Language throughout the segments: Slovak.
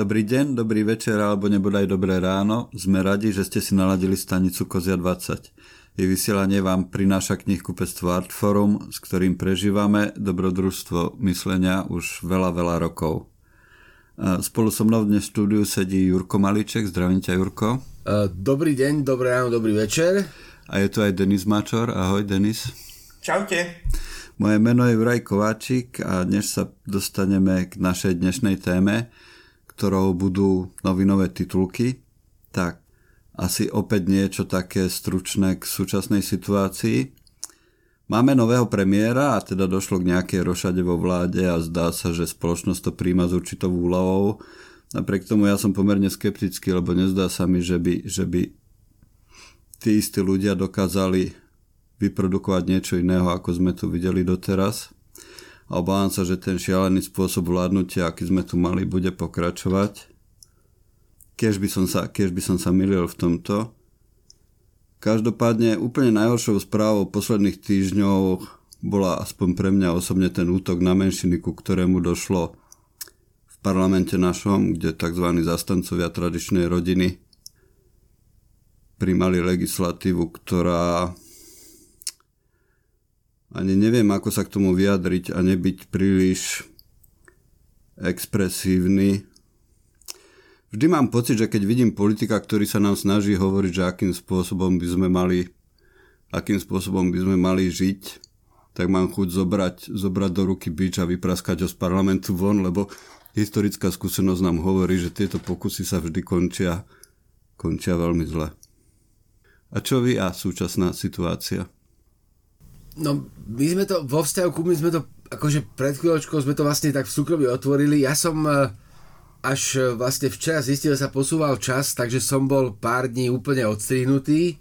Dobrý deň, dobrý večer alebo nebodaj dobré ráno. Sme radi, že ste si naladili stanicu Kozia 20. Jej vysielanie vám prináša knihkupectvo Artforum, s ktorým prežívame dobrodružstvo myslenia už veľa, veľa rokov. Spolu so mnou dnes v štúdiu sedí Jurko Malíček. Zdravím ťa, Jurko. Dobrý deň, dobré ráno, dobrý večer. A je tu aj Denis Mačor. Ahoj, Denis. Čaute. Moje meno je Vraj Kováčik a dnes sa dostaneme k našej dnešnej téme, ktorou budú novinové titulky. Tak, asi opäť niečo také stručné k súčasnej situácii. Máme nového premiéra a teda došlo k nejakej rošade vo vláde a zdá sa, že spoločnosť to príjma s určitou úľavou. Napriek tomu ja som pomerne skeptický, lebo nezdá sa mi, že by, že by tí istí ľudia dokázali vyprodukovať niečo iného, ako sme tu videli doteraz a obávam sa, že ten šialený spôsob vládnutia, aký sme tu mali, bude pokračovať. Keď by som sa, keď by som sa milil v tomto. Každopádne úplne najhoršou správou posledných týždňov bola aspoň pre mňa osobne ten útok na menšiny, ku ktorému došlo v parlamente našom, kde tzv. zastancovia tradičnej rodiny primali legislatívu, ktorá ani neviem, ako sa k tomu vyjadriť a nebyť príliš expresívny. Vždy mám pocit, že keď vidím politika, ktorý sa nám snaží hovoriť, že akým spôsobom by sme mali, akým spôsobom by sme mali žiť, tak mám chuť zobrať, zobrať do ruky bič a vypraskať ho z parlamentu von, lebo historická skúsenosť nám hovorí, že tieto pokusy sa vždy končia, končia veľmi zle. A čo vy a súčasná situácia? No, my sme to, vo vzťahu my sme to, akože pred chvíľočkou sme to vlastne tak v súkromí otvorili. Ja som e, až e, vlastne včera zistil, že sa posúval čas, takže som bol pár dní úplne odstrihnutý.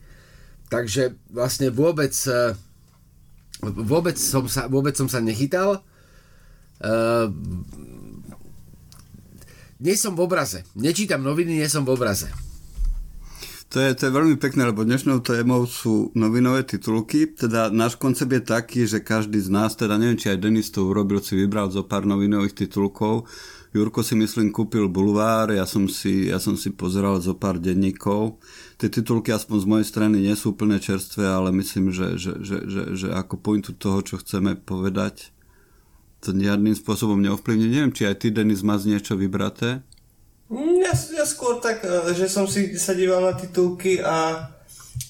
Takže vlastne vôbec e, vôbec som sa, vôbec som sa nechytal. nie som v obraze. Nečítam noviny, nie som v obraze. To je, to je veľmi pekné, lebo dnešnou témou sú novinové titulky. Teda náš koncept je taký, že každý z nás, teda neviem, či aj Denis to urobil, si vybral zo pár novinových titulkov. Jurko si myslím kúpil bulvár, ja som si, ja som si pozeral zo pár denníkov. Tie titulky aspoň z mojej strany nie sú úplne čerstvé, ale myslím, že, že, že, že, že ako pointu toho, čo chceme povedať, to žiadnym spôsobom neovplyvní. Neviem, či aj ty, Denis, máš niečo vybraté? Ja, ja skôr tak, e, že som si sa díval na titulky a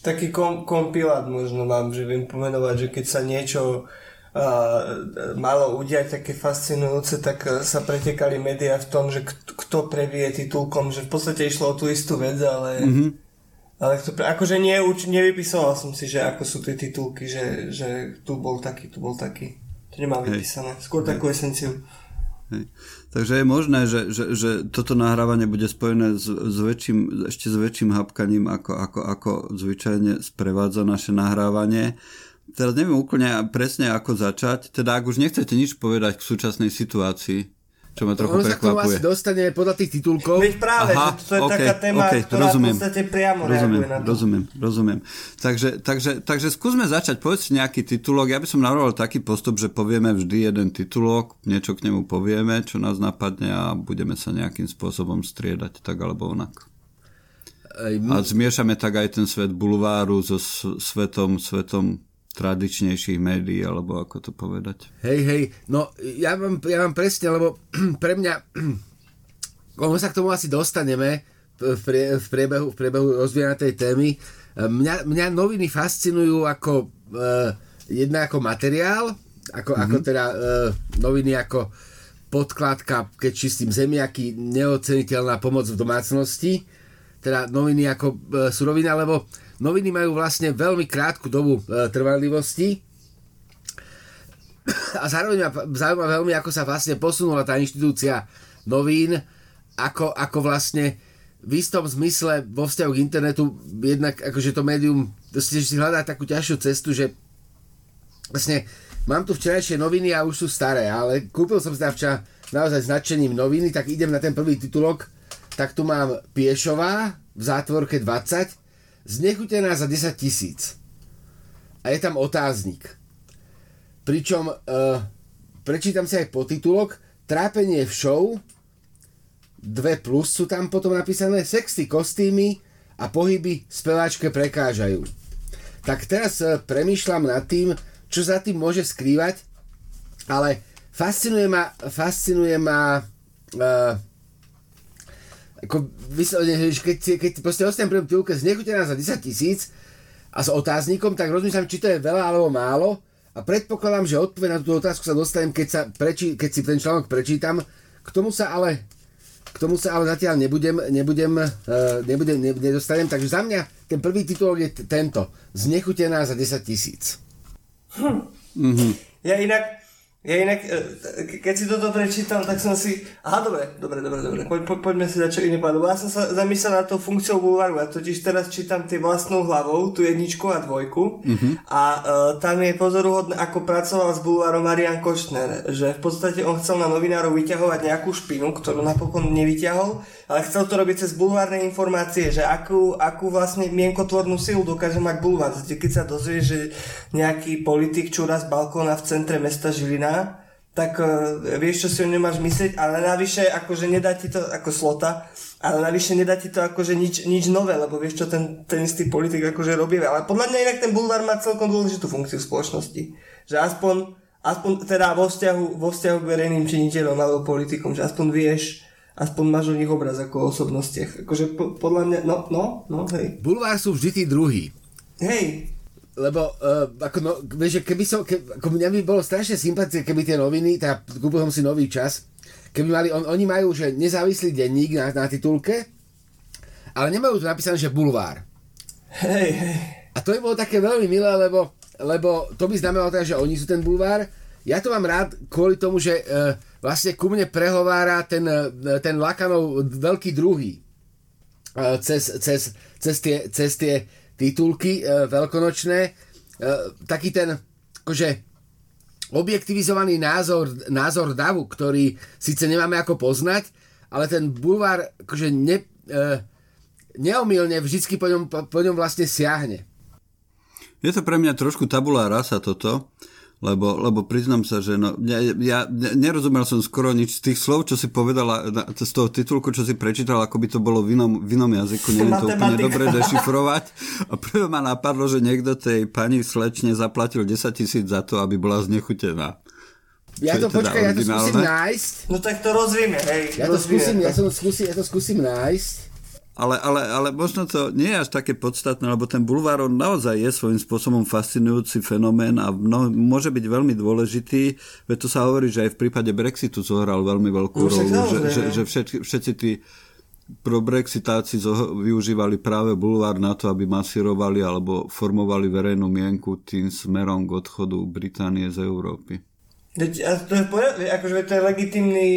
taký kom, kompilát možno mám, že viem pomenovať, že keď sa niečo uh, malo udiať také fascinujúce, tak e, sa pretekali médiá v tom, že kto previe titulkom, že v podstate išlo o tú istú vec, ale, mm-hmm. ale to, akože nie, nevypisoval som si, že ako sú tie titulky, že, že tu bol taký, tu bol taký. To nemám vypísané. Skôr Hej. takú esenciu. Hej. Takže je možné, že, že, že toto nahrávanie bude spojené s, s väčším, ešte s väčším hapkaním, ako, ako, ako zvyčajne sprevádza naše nahrávanie. Teraz neviem úplne presne, ako začať. Teda ak už nechcete nič povedať k súčasnej situácii, čo ma trochu ono sa k tomu asi dostane podľa tých titulkov. Veď práve, Aha, že to je okay, taká téma, okay, ktorá rozumiem, v podstate priamo rozumiem, na to. Rozumiem, rozumiem. Takže, takže, takže skúsme začať, povedz nejaký titulok. Ja by som navrhoval taký postup, že povieme vždy jeden titulok, niečo k nemu povieme, čo nás napadne a budeme sa nejakým spôsobom striedať, tak alebo onak. A zmiešame tak aj ten svet bulváru so svetom, svetom tradičnejších médií, alebo ako to povedať. Hej, hej, no ja mám, ja mám presne, lebo pre mňa, ono sa k tomu asi dostaneme v, prie, v, priebehu, v priebehu rozvíjania tej témy. Mňa, mňa noviny fascinujú ako uh, jedna ako materiál, ako, mm-hmm. ako teda uh, noviny ako podkladka, keď čistím zemiaky, neoceniteľná pomoc v domácnosti, teda noviny ako uh, surovina, lebo Noviny majú vlastne veľmi krátku dobu e, trvanlivosti. A zároveň ma zaujíma veľmi, ako sa vlastne posunula tá inštitúcia novín, ako, ako vlastne v istom zmysle vo vzťahu k internetu jednak akože to médium si hľadá takú ťažšiu cestu, že vlastne mám tu včerajšie noviny a už sú staré, ale kúpil som včera naozaj značením noviny, tak idem na ten prvý titulok, tak tu mám Piešová v zátvorke 20 znechutená za 10 tisíc. A je tam otáznik. Pričom uh, prečítam si aj potitulok Trápenie v show dve plus sú tam potom napísané, sexy kostýmy a pohyby speváčke prekážajú. Tak teraz e, premýšľam nad tým, čo za tým môže skrývať, ale fascinuje ma, fascinuje ma uh, ako vyslovene, keď, keď proste ostanem pri pilke znechutená za 10 tisíc a s otáznikom, tak rozmýšľam, či to je veľa alebo málo a predpokladám, že odpoveď na túto otázku sa dostanem, keď, sa prečí, keď si ten článok prečítam. K tomu sa ale k tomu sa ale zatiaľ nebudem, nebudem, uh, nebudem ne, nedostanem, takže za mňa ten prvý titul je t- tento. Znechutená za 10 tisíc. Hm. Mm-hmm. Ja inak, ja inak, e, keď si toto prečítal, tak som si... Aha, dobre, dobre, dobre, dobre. Po, po, poďme si dať čo iné povedať. Ja som sa zamyslel na to funkciou bulvaru. Ja totiž teraz čítam tie vlastnou hlavou, tu jedničku a dvojku. Mm-hmm. A uh, tam je pozoruhodné, ako pracoval s bulvarom Marian Koštner. Že v podstate on chcel na novinárov vyťahovať nejakú špinu, ktorú napokon nevyťahol, ale chcel to robiť cez bulvárne informácie, že akú, akú vlastne mienkotvornú silu dokáže mať bulvár. Keď sa dozvie, že nejaký politik čúra z balkóna v centre mesta Žilina, tak uh, vieš, čo si o ňom máš myslieť, ale navyše akože nedá ti to ako slota, ale navyše nedá ti to akože nič, nič nové, lebo vieš, čo ten, ten istý politik akože robí. Ale podľa mňa inak ten bulvár má celkom dôležitú funkciu v spoločnosti. Že aspoň, aspoň teda vo vzťahu, vo vzťahu k verejným činiteľom alebo politikom, že aspoň vieš, aspoň máš o nich obraz ako o osobnostiach. Akože po, podľa mňa, no, no, no, hej. Bulvár sú vždy tí druhý. Hej, lebo uh, ako no, vieš, keby som, ke, ako mňa by bolo strašne sympatie, keby tie noviny, teda kúpil som si nový čas, keby mali, on, oni majú, že nezávislý denník na, na titulke, ale nemajú tu napísané, že bulvár. Hej, hej. A to by bolo také veľmi milé, lebo, lebo to by znamenalo teda, že oni sú ten bulvár. Ja to mám rád kvôli tomu, že uh, vlastne ku mne prehovára ten, ten Lakanov veľký druhý. Uh, cez, cez, cez, tie, cez tie titulky e, veľkonočné, e, taký ten akože objektivizovaný názor, názor davu, ktorý síce nemáme ako poznať, ale ten bulvár akože ne, e, neomilne vždycky po ňom, po ňom vlastne siahne. Je to pre mňa trošku tabulá rasa toto, lebo, lebo priznám sa, že no, ja, ja nerozumel som skoro nič z tých slov, čo si povedala z toho titulku, čo si prečítal, ako by to bolo v inom, v inom jazyku, neviem to úplne dobre dešifrovať. A prvé ma napadlo, že niekto tej pani slečne zaplatil 10 tisíc za to, aby bola znechutená. Ja to, teda počkaj, ja to skúsim nájsť. No tak to rozvíme, hej. Ja to, skúsim, ja, to skúsim, ja to skúsim nájsť. Ale, ale, ale možno to nie je až také podstatné, lebo ten bulvár on naozaj je svojím spôsobom fascinujúci fenomén a no, môže byť veľmi dôležitý, veď to sa hovorí, že aj v prípade Brexitu zohral veľmi veľkú no, rolu, že, že, že všetci, všetci tí pro brexitáci využívali práve bulvár na to, aby masírovali alebo formovali verejnú mienku tým smerom k odchodu Británie z Európy. A to je, akože to je legitimný,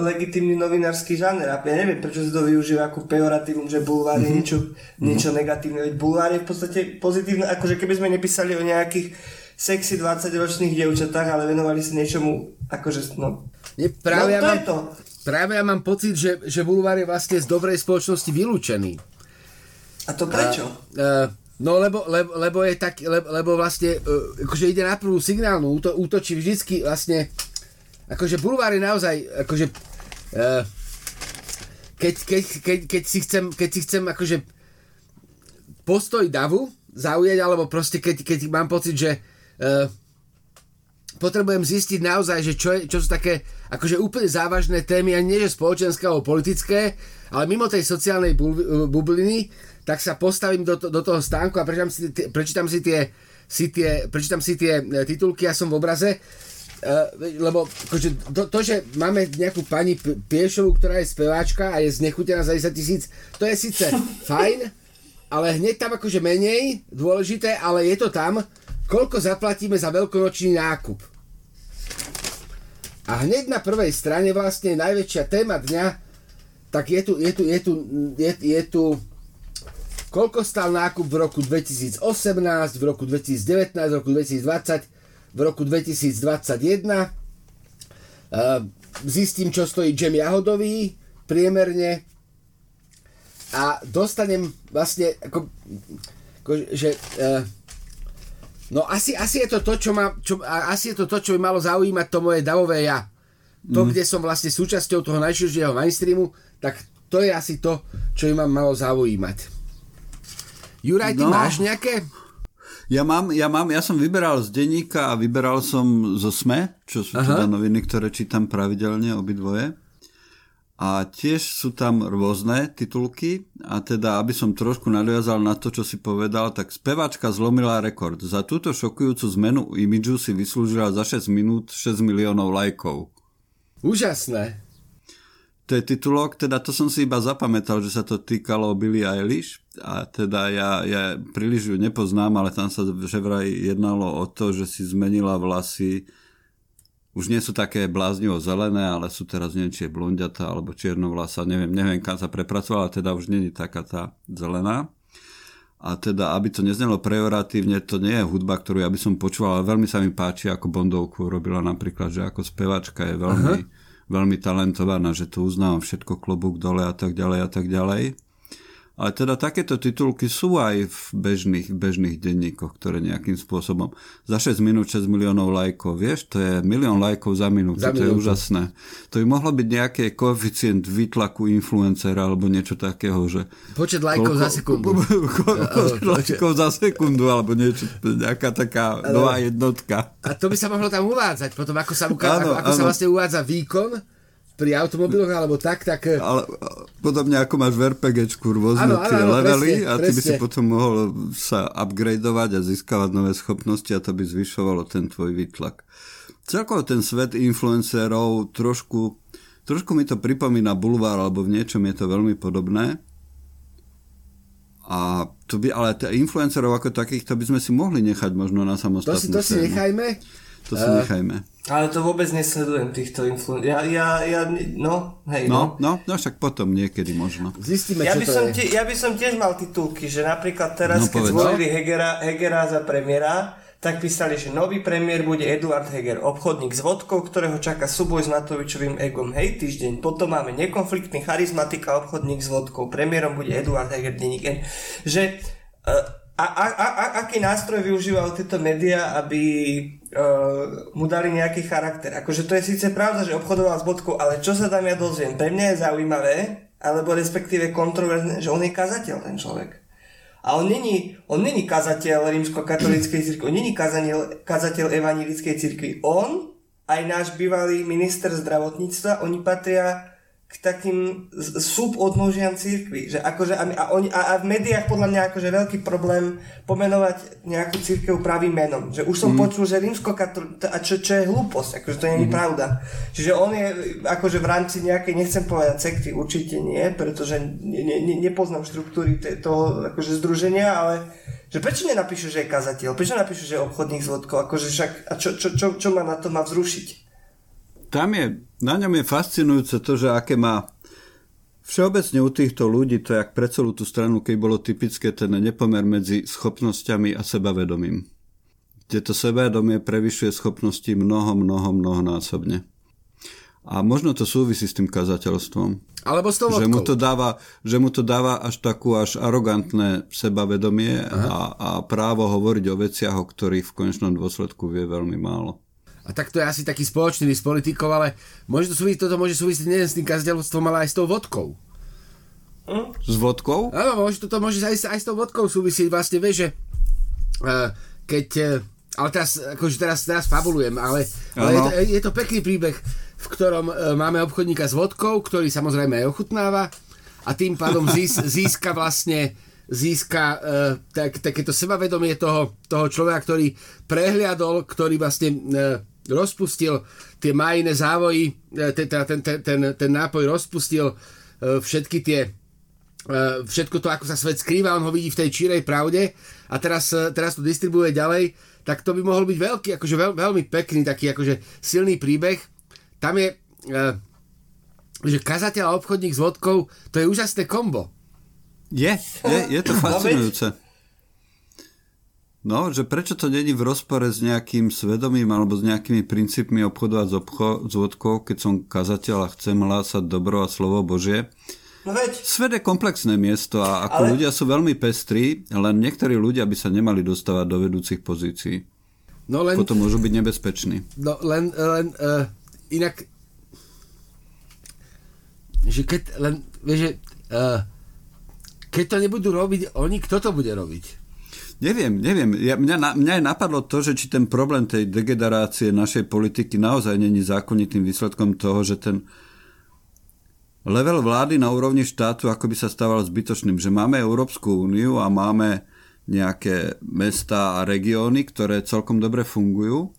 legitimný novinársky žáner. A ja neviem, prečo sa to využíva ako pejoratívum, že bulvár je mm-hmm. niečo, niečo mm-hmm. negatívne. Veď bulvár je v podstate pozitívne, akože keby sme nepísali o nejakých sexy 20-ročných dievčatách, ale venovali sa niečomu, akože, no... Nie, práve, no, ja mám, to. práve ja mám pocit, že, že bulvár je vlastne z dobrej spoločnosti vylúčený. A to prečo? A, a, No lebo, lebo, lebo je tak, lebo, lebo vlastne, uh, akože ide na prvú signálnu, úto, útočí vždycky vlastne, akože bulvár je naozaj, akože, uh, keď, keď, keď, keď, si chcem, keď si chcem akože postoj davu zaujať, alebo proste keď, keď mám pocit, že uh, potrebujem zistiť naozaj, že čo, je, čo sú také akože úplne závažné témy, a nie že spoločenské alebo politické, ale mimo tej sociálnej bubliny, tak sa postavím do, to, do toho stánku a prečítam si, prečítam si tie, si tie, prečítam si tie e, titulky, ja som v obraze, uh, lebo akože to, to, že máme nejakú pani Piešovú, ktorá je speváčka a je znechutená za 10 tisíc, to je síce fajn, ale hneď tam akože menej dôležité, ale je to tam, koľko zaplatíme za veľkonočný nákup. A hneď na prvej strane vlastne najväčšia téma dňa, tak je tu, je tu, je tu, je, je tu koľko stal nákup v roku 2018, v roku 2019, v roku 2020, v roku 2021. Zistím, čo stojí džem jahodový priemerne a dostanem vlastne ako, ako že e, no asi, asi je to to, čo ma, čo, asi je to to, čo by malo zaujímať to moje davové ja to, mm. kde som vlastne súčasťou toho najširšieho mainstreamu, tak to je asi to, čo im mám malo zaujímať. Juraj, ty no. máš nejaké? Ja mám, ja mám, ja som vyberal z denníka a vyberal som zo SME, čo sú Aha. teda noviny, ktoré čítam pravidelne, obidvoje. A tiež sú tam rôzne titulky a teda, aby som trošku nadviazal na to, čo si povedal, tak spevačka zlomila rekord. Za túto šokujúcu zmenu imidžu si vyslúžila za 6 minút 6 miliónov lajkov. Úžasné. To je titulok, teda to som si iba zapamätal, že sa to týkalo Billy Eilish. A teda ja, ja príliš ju nepoznám, ale tam sa že vraj jednalo o to, že si zmenila vlasy. Už nie sú také bláznivo zelené, ale sú teraz neviem, či je blondiatá alebo čiernovlasa, neviem, neviem, kam sa prepracovala, teda už není taká tá zelená. A teda, aby to neznelo pejoratívne, to nie je hudba, ktorú ja by som počúval, ale veľmi sa mi páči, ako Bondovku robila napríklad, že ako spevačka je veľmi, veľmi talentovaná, že to uznávam všetko klobúk dole a tak ďalej a tak ďalej. Ale teda takéto titulky sú aj v bežných, bežných denníkoch, ktoré nejakým spôsobom za 6 minút 6 miliónov lajkov, vieš, to je milión lajkov za minútu, za to je úžasné. To by mohlo byť nejaký koeficient výtlaku influencera alebo niečo takého, že... Počet lajkov za sekundu. Počet lajkov za sekundu alebo niečo, nejaká taká nová jednotka. A to by sa mohlo tam uvádzať potom, ako sa, uká... ako, ako sa vlastne uvádza výkon pri automobiloch alebo tak, tak... Eh, ale podobne ako máš v RPGčku rôzne ano, tie ano, levely presne, a ty presne. by si potom mohol sa upgradeovať a získavať nové schopnosti a to by zvyšovalo ten tvoj výtlak. Celkovo ten svet influencerov trošku, trošku mi to pripomína bulvár alebo v niečom je to veľmi podobné. A to by, ale influencerov ako takých, to by sme si mohli nechať možno na samostatnú To si, to si nechajme. To si uh, nechajme. Ale to vôbec nesledujem týchto influencerov. Ja, ja, ja, no, hej, no. No, no, no však potom niekedy možno. Zistíme, ja čo by to som je. Tie, ja by som tiež mal titulky, že napríklad teraz, no, keď zvolili Hegera, Hegera za premiéra, tak písali, že nový premiér bude Eduard Heger, obchodník s vodkou, ktorého čaká súboj s Matovičovým egom. Hej, týždeň. Potom máme nekonfliktný charizmatik a obchodník s vodkou. Premiérom bude Eduard Heger, denník N. Že uh, a, a, a, aký nástroj využíval tieto médiá, aby uh, mu dali nejaký charakter? Akože to je síce pravda, že obchodoval s bodkou, ale čo sa tam ja dozviem? Pre mňa je zaujímavé, alebo respektíve kontroverzné, že on je kazateľ, ten človek. A on není, on není kazateľ rímsko-katolíckej cirkvi, on není kazateľ, kazateľ evanílickej cirkvi. On, aj náš bývalý minister zdravotníctva, oni patria k takým subodnožiam církvy. Že akože, a, a, oni, a, a v médiách podľa mňa akože veľký problém pomenovať nejakú církev pravým menom. Že už som mm. počul, že rímsko a čo, čo je hlúposť, akože to nie je mm. pravda. Čiže on je akože v rámci nejakej, nechcem povedať sekty, určite nie, pretože ne, ne, nepoznám štruktúry toho akože združenia, ale že prečo nenapíšu, že je kazateľ? Prečo napíšu, že je obchodník s vodkou? Akože však, a čo, čo, čo, čo ma na to má vzrušiť? Tam je, na ňom je fascinujúce to, že aké má Všeobecne u týchto ľudí to je jak pre celú tú stranu, keď bolo typické ten nepomer medzi schopnosťami a sebavedomím. Kde to sebavedomie prevyšuje schopnosti mnoho, mnoho, mnoho násobne. A možno to súvisí s tým kazateľstvom. Alebo s že mu, to dáva, že mu to dáva až takú až arogantné sebavedomie a, a právo hovoriť o veciach, o ktorých v konečnom dôsledku vie veľmi málo. A tak to je asi taký spoločný s politikou, ale môže to súvisieť, toto môže súvisieť nie s tým kazateľstvom, ale aj s tou vodkou. Hm? S vodkou? Áno, môže, toto môže aj, aj s tou vodkou súvisieť. Vlastne vieš, že uh, keď... Uh, ale teraz, akože teraz, teraz fabulujem, ale, ale je, to, je to pekný príbeh, v ktorom uh, máme obchodníka s vodkou, ktorý samozrejme aj ochutnáva a tým pádom zís, získa vlastne získa uh, tak, takéto sebavedomie toho, toho človeka, ktorý prehliadol, ktorý vlastne uh, rozpustil tie majné závoji, e, ten, ten, ten, ten, ten nápoj rozpustil e, všetky tie e, všetko to, ako sa svet skrýva, on ho vidí v tej čírej pravde a teraz, teraz to distribuje ďalej, tak to by mohol byť veľký, akože veľ, veľmi pekný, taký akože silný príbeh. Tam je, že kazateľ a obchodník s vodkou, to je úžasné kombo. Je, je, je to fascinujúce. No, že prečo to není v rozpore s nejakým svedomím alebo s nejakými princípmi obchodovať s, obcho- s vodkou, keď som kazateľ a chcem hlásať dobro a slovo Božie. No veď. Svet je komplexné miesto a ako Ale... ľudia sú veľmi pestrí, len niektorí ľudia by sa nemali dostávať do vedúcich pozícií. No len... Potom môžu byť nebezpeční. No len, len uh, inak že keď len, vieš, že uh, keď to nebudú robiť oni, kto to bude robiť? Neviem, neviem. Ja, mňa, mňa je napadlo to, že či ten problém tej degenerácie našej politiky naozaj není zákonitým výsledkom toho, že ten level vlády na úrovni štátu ako by sa stával zbytočným. Že máme Európsku úniu a máme nejaké mesta a regióny, ktoré celkom dobre fungujú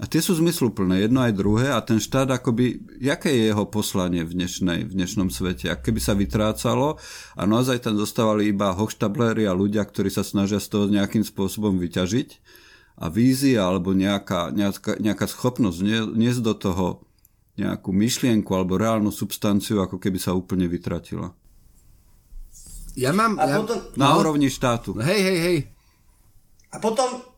a tie sú zmysluplné, jedno aj druhé a ten štát akoby, jaké je jeho poslanie v, dnešnej, v dnešnom svete? Ak keby sa vytrácalo a naozaj tam zostávali iba hochštabléri a ľudia, ktorí sa snažia z toho nejakým spôsobom vyťažiť a vízia alebo nejaká, nejaká, nejaká schopnosť niesť do toho nejakú myšlienku alebo reálnu substanciu, ako keby sa úplne vytratila. Ja mám... A ja... potom... Na no? úrovni štátu. Hej, hej, hej. A potom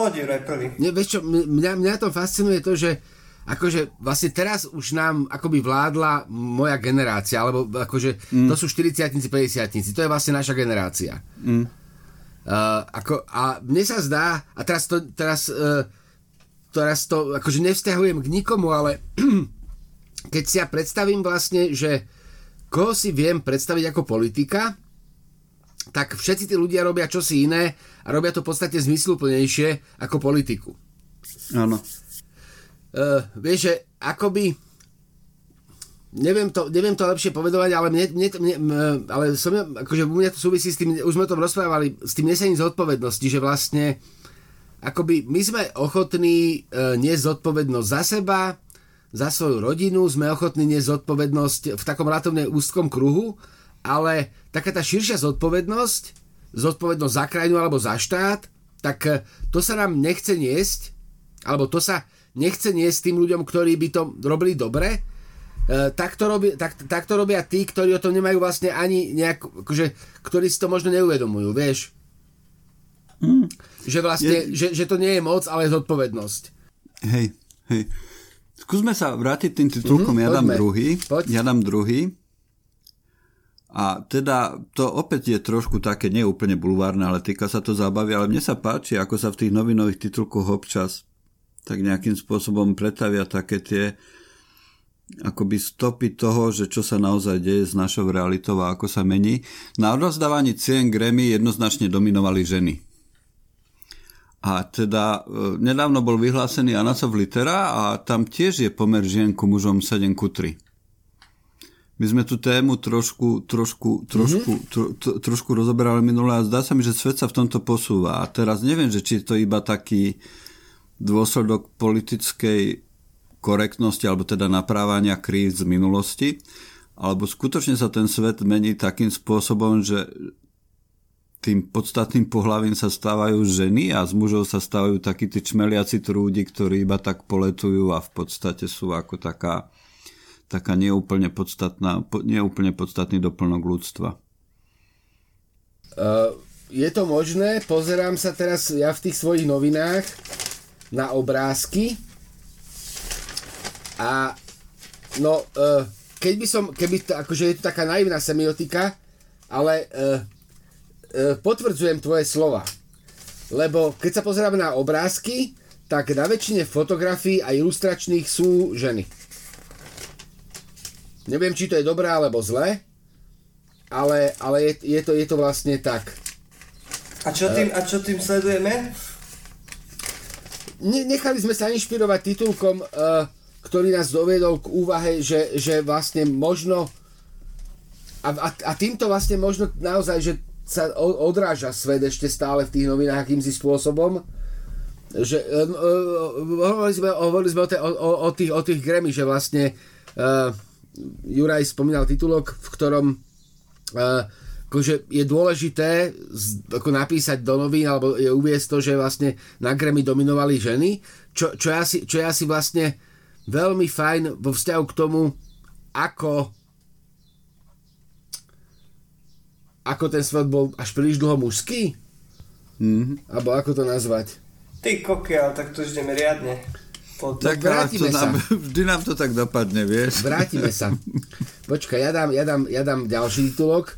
Poď, Juraj, prvý. Ne, vieš čo, mňa, mňa to fascinuje to, že akože vlastne teraz už nám akoby vládla moja generácia, alebo akože mm. to sú 40 50 to je vlastne naša generácia. Mm. Uh, ako, a mne sa zdá, a teraz to, teraz, uh, teraz to akože nevzťahujem k nikomu, ale keď si ja predstavím vlastne, že koho si viem predstaviť ako politika, tak všetci tí ľudia robia čosi iné a robia to v podstate zmysluplnejšie ako politiku. Áno. Uh, vieš, že akoby neviem to, neviem to lepšie povedovať, ale mne, mne, mne ale som, akože u mňa to súvisí s tým, už sme o tom rozprávali, s tým nesením zodpovednosti, že vlastne akoby my sme ochotní uh, niesť zodpovednosť za seba, za svoju rodinu, sme ochotní niesť zodpovednosť v takom relatívne úzkom kruhu, ale taká tá širšia zodpovednosť, zodpovednosť za krajinu alebo za štát, tak eh, to sa nám nechce niesť, alebo to sa nechce niesť tým ľuďom, ktorí by to robili dobre, e, tak, to robia, tak, tak to robia tí, ktorí o tom nemajú vlastne ani nejak, akože, ktorí si to možno neuvedomujú, vieš. Mm. Že vlastne, je... že, že to nie je moc, ale je zodpovednosť. Hej, hej. Skúsme sa vrátiť tým titulkom, mm, ja dám druhý. Poď. Ja dám druhý. A teda to opäť je trošku také neúplne bulvárne, ale týka sa to zábavy, ale mne sa páči, ako sa v tých novinových titulkoch občas tak nejakým spôsobom pretavia také tie akoby stopy toho, že čo sa naozaj deje s našou realitou a ako sa mení. Na odozdávaní cien Grammy jednoznačne dominovali ženy. A teda e, nedávno bol vyhlásený Anasov Litera a tam tiež je pomer žien ku mužom 7 ku 3 my sme tú tému trošku, trošku, trošku, mm-hmm. tro, tro, trošku rozoberali minulé a zdá sa mi, že svet sa v tomto posúva. A teraz neviem, že či je to iba taký dôsledok politickej korektnosti alebo teda naprávania kríz z minulosti, alebo skutočne sa ten svet mení takým spôsobom, že tým podstatným pohľavím sa stávajú ženy a z mužov sa stávajú takí tí čmeliaci trúdi, ktorí iba tak poletujú a v podstate sú ako taká taká neúplne, podstatná, neúplne podstatný doplnok ľudstva. Uh, je to možné, pozerám sa teraz ja v tých svojich novinách na obrázky a no, uh, keď by som, keby to, akože je to taká naivná semiotika, ale uh, uh, potvrdzujem tvoje slova. Lebo keď sa pozeráme na obrázky, tak na väčšine fotografií a ilustračných sú ženy. Neviem, či to je dobré alebo zlé, ale, ale je, je, to, je to vlastne tak. A čo tým, a čo tým sledujeme? Ne, nechali sme sa inšpirovať titulkom, uh, ktorý nás doviedol k úvahe, že, že vlastne možno a, a, a týmto vlastne možno naozaj, že sa odráža svet ešte stále v tých novinách akýmsi spôsobom, že uh, hovorili sme, hovorili sme o, te, o, o, o, tých, o tých Grammy, že vlastne uh, Juraj spomínal titulok, v ktorom uh, akože je dôležité z, ako napísať do novín alebo je uviesť to, že vlastne na Grammy dominovali ženy, čo, čo, je asi, čo je asi vlastne veľmi fajn vo vzťahu k tomu, ako ako ten svet bol až príliš dlho mužský? Mm-hmm. Alebo ako to nazvať? Ty kokiaľ, tak to už ideme riadne. Tak vrátime to sa. Nám, vždy nám to tak dopadne, vieš. Vrátime sa. Počkaj, ja dám, ja dám, ja dám ďalší titulok.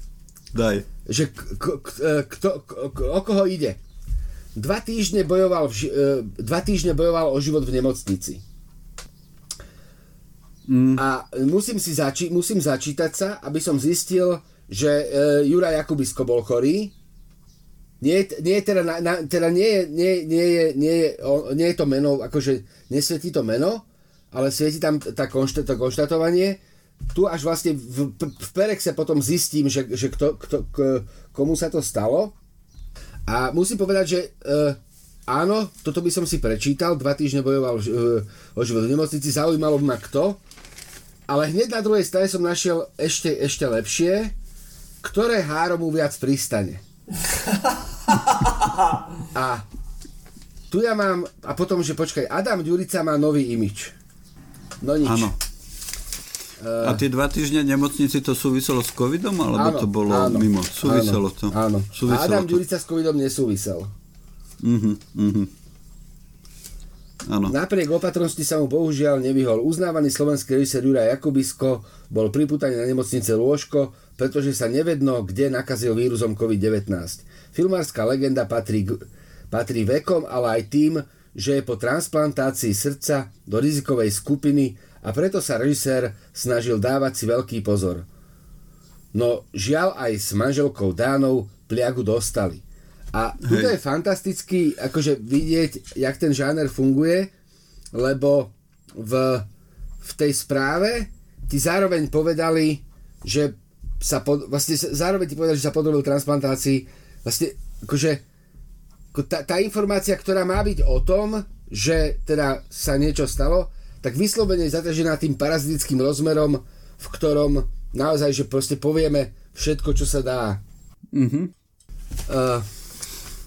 Daj. Že k, k, kto, k, o koho ide? Dva týždne, bojoval v, e, dva týždne bojoval o život v nemocnici. Mm. A musím si zači- musím začítať sa, aby som zistil, že e, Jura Jakubisko bol chorý. Nie, nie, teda, na, na, teda nie, je, nie, nie, nie, nie je to meno, akože nesvietí to meno, ale svieti tam tá konštat, to konštatovanie. Tu až vlastne v, v Perexe potom zistím, že, že kto, kto, k, komu sa to stalo. A musím povedať, že e, áno, toto by som si prečítal, dva týždne bojoval e, o život v nemocnici, zaujímalo ma kto, ale hneď na druhej strane som našiel ešte, ešte lepšie, ktoré háro viac pristane. A tu ja mám, a potom, že počkaj, Adam Ďurica má nový imič. No nič. Áno. Uh, a tie dva týždne nemocnici to súviselo s covidom, alebo áno, to bolo áno, mimo? Súviselo áno, to? Áno. Súviselo a Adam to. Ďurica s covidom nesúvisel. Uh-huh, uh-huh. Áno. Napriek opatrnosti sa mu bohužiaľ nevyhol. Uznávaný slovenský režisér Juraj Jakubisko bol priputaný na nemocnice lôžko, pretože sa nevedno, kde nakazil vírusom COVID-19. Filmárska legenda patrí, patrí vekom, ale aj tým, že je po transplantácii srdca do rizikovej skupiny a preto sa režisér snažil dávať si veľký pozor. No žiaľ aj s manželkou Dánou pliagu dostali. A tu je fantasticky akože vidieť, jak ten žáner funguje, lebo v, v tej správe ti zároveň povedali, že sa pod, vlastne zároveň ti povedali, že sa podrobil transplantácii vlastne akože tá, tá informácia, ktorá má byť o tom, že teda sa niečo stalo, tak vyslovene je zaťažená tým parazitickým rozmerom, v ktorom naozaj, že proste povieme všetko, čo sa dá. Mm-hmm. Uh,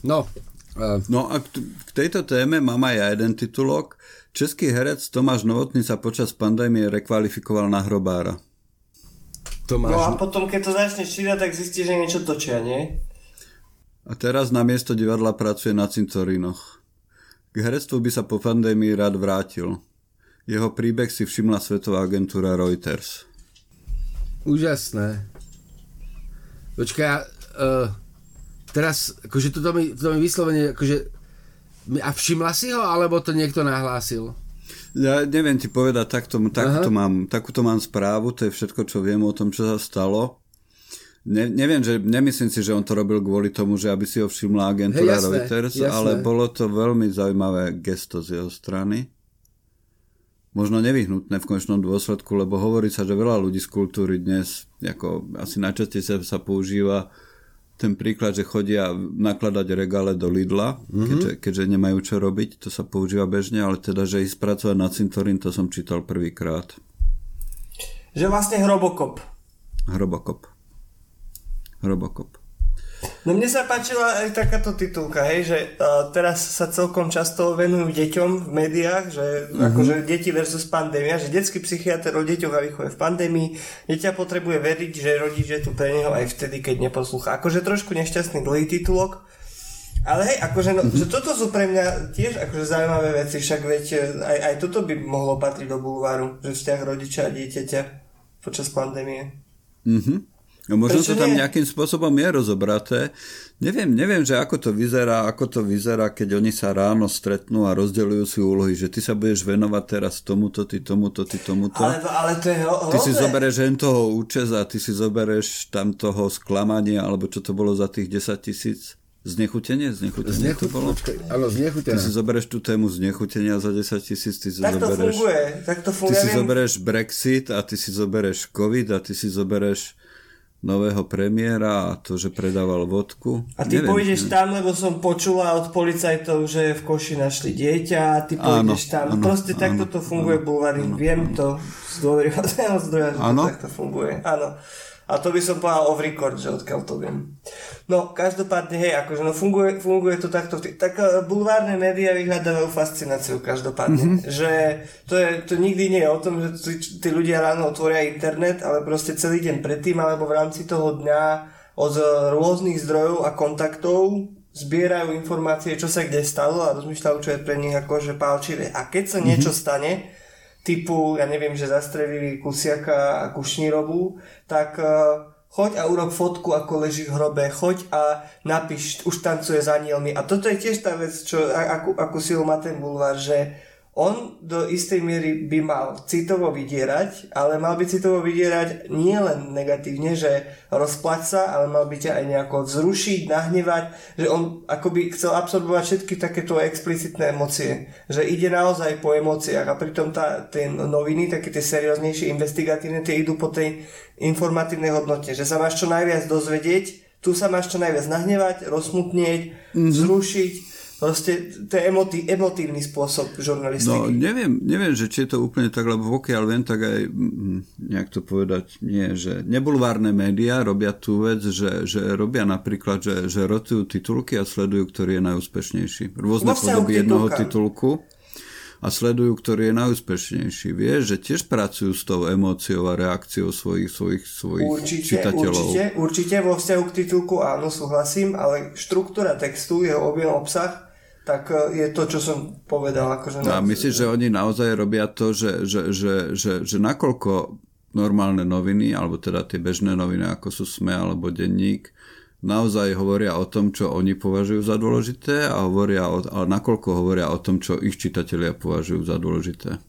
no. Uh, no a k, k tejto téme mám aj ja jeden titulok. Český herec Tomáš Novotný sa počas pandémie rekvalifikoval na hrobára. Tomáš... No a potom, keď to začneš čítať, tak zistíš, že niečo točia, nie? A teraz na miesto divadla pracuje na cintorínoch. K herectvu by sa po pandémii rád vrátil. Jeho príbeh si všimla svetová agentúra Reuters. Úžasné. Počkaj, uh, teraz, akože toto mi, toto mi vyslovene, akože, a všimla si ho, alebo to niekto nahlásil? Ja neviem ti povedať, takto, takto mám, takúto mám správu, to je všetko, čo viem o tom, čo sa stalo. Ne, neviem, že nemyslím si, že on to robil kvôli tomu, že aby si ho všimla agentúra hey, jasné, Reuters, jasné. ale bolo to veľmi zaujímavé gesto z jeho strany možno nevyhnutné v konečnom dôsledku, lebo hovorí sa, že veľa ľudí z kultúry dnes, ako asi najčastejšie sa, sa používa ten príklad, že chodia nakladať regále do Lidla, mm-hmm. keďže, keďže nemajú čo robiť, to sa používa bežne, ale teda, že ísť pracovať na cintorín, to som čítal prvýkrát. Že vlastne hrobokop. Hrobokop. Hrobokop. No mne sa páčila aj takáto titulka, hej, že uh, teraz sa celkom často venujú deťom v médiách, že uh-huh. akože deti versus pandémia, že detský psychiatr o deťoch a výchove v pandémii, dieťa potrebuje veriť, že rodič je tu pre neho aj vtedy, keď neposlúcha. Akože trošku nešťastný dlhý titulok, ale hej, akože no, že toto sú pre mňa tiež akože zaujímavé veci, však veď aj, aj toto by mohlo patriť do bulváru, že vzťah rodiča a dieťaťa počas pandémie. Mhm. No možno Prečo to tam nie? nejakým spôsobom je rozobraté. Neviem, neviem, že ako to vyzerá, ako to vyzerá, keď oni sa ráno stretnú a rozdeľujú si úlohy, že ty sa budeš venovať teraz tomuto, ty tomuto, ty tomuto. Ale, ale to je ho- Ty si zoberieš hen toho účes a ty si zoberieš tam toho sklamania, alebo čo to bolo za tých 10 tisíc. Znechutenie? Znechutenie Znechut, to bolo? Áno, Ty si zoberieš tú tému znechutenia za 10 tisíc, ty si tak to zoberieš... funguje, tak to funguje. Ty si zoberieš Brexit a ty si zoberieš COVID a ty si zoberieš nového premiéra a to, že predával vodku. A ty Neviem, pôjdeš ne. tam, lebo som počula od policajtov, že v koši našli dieťa a ty pôjdeš áno, tam. Áno, Proste áno, takto to funguje áno, Bulvary. Viem áno. to z dôveryhodného zdroja, že to takto funguje. Áno. A to by som povedal off record, že odkiaľ to viem. No, každopádne, hej, akože no funguje, funguje to takto. Tak uh, bulvárne médiá vyhľadávajú fascináciu každopádne. Mm-hmm. Že to, je, to nikdy nie je o tom, že tí ľudia ráno otvoria internet, ale proste celý deň predtým, alebo v rámci toho dňa od rôznych zdrojov a kontaktov zbierajú informácie, čo sa kde stalo a rozmýšľajú, čo je pre nich akože palčivé. A keď sa mm-hmm. niečo stane, typu, ja neviem, že zastrelili Kusiaka a Kušnírovu, tak uh, choď a urob fotku, ako leží v hrobe, choď a napíš, už tancuje s anielmi. A toto je tiež tá vec, čo, akú, akú silu má ten bulvár, že on do istej miery by mal citovo vydierať, ale mal by citovo vydierať nie len negatívne, že rozplať sa, ale mal by ťa aj nejako vzrušiť, nahnevať, že on akoby chcel absorbovať všetky takéto explicitné emócie, že ide naozaj po emóciách a pritom tá, tie noviny, také tie serióznejšie, investigatívne, tie idú po tej informatívnej hodnote, že sa máš čo najviac dozvedieť, tu sa máš čo najviac nahnevať, rozsmutnieť, mm-hmm. zrušiť, Proste to je emotí, emotívny spôsob žurnalistiky. No neviem, neviem, že či je to úplne tak, lebo pokiaľ viem, tak aj, mm, nejak to povedať, nie, že nebulvárne médiá robia tú vec, že, že robia napríklad, že, že rotujú titulky a sledujú, ktorý je najúspešnejší. Rôzne podoby jednoho titulku a sledujú, ktorý je najúspešnejší. Vieš, že tiež pracujú s tou emóciou a reakciou svojich, svojich, svojich určite, čitateľov. Určite, určite vo vzťahu k titulku áno, súhlasím, ale štruktúra textu, jeho objem, obsah tak e, je to, čo som povedal. Akože a myslíš, že oni naozaj robia to, že, že, že, že, že nakoľko normálne noviny, alebo teda tie bežné noviny, ako sú SME alebo Denník, naozaj hovoria o tom, čo oni považujú za dôležité a hovoria o, ale nakoľko hovoria o tom, čo ich čitatelia považujú za dôležité.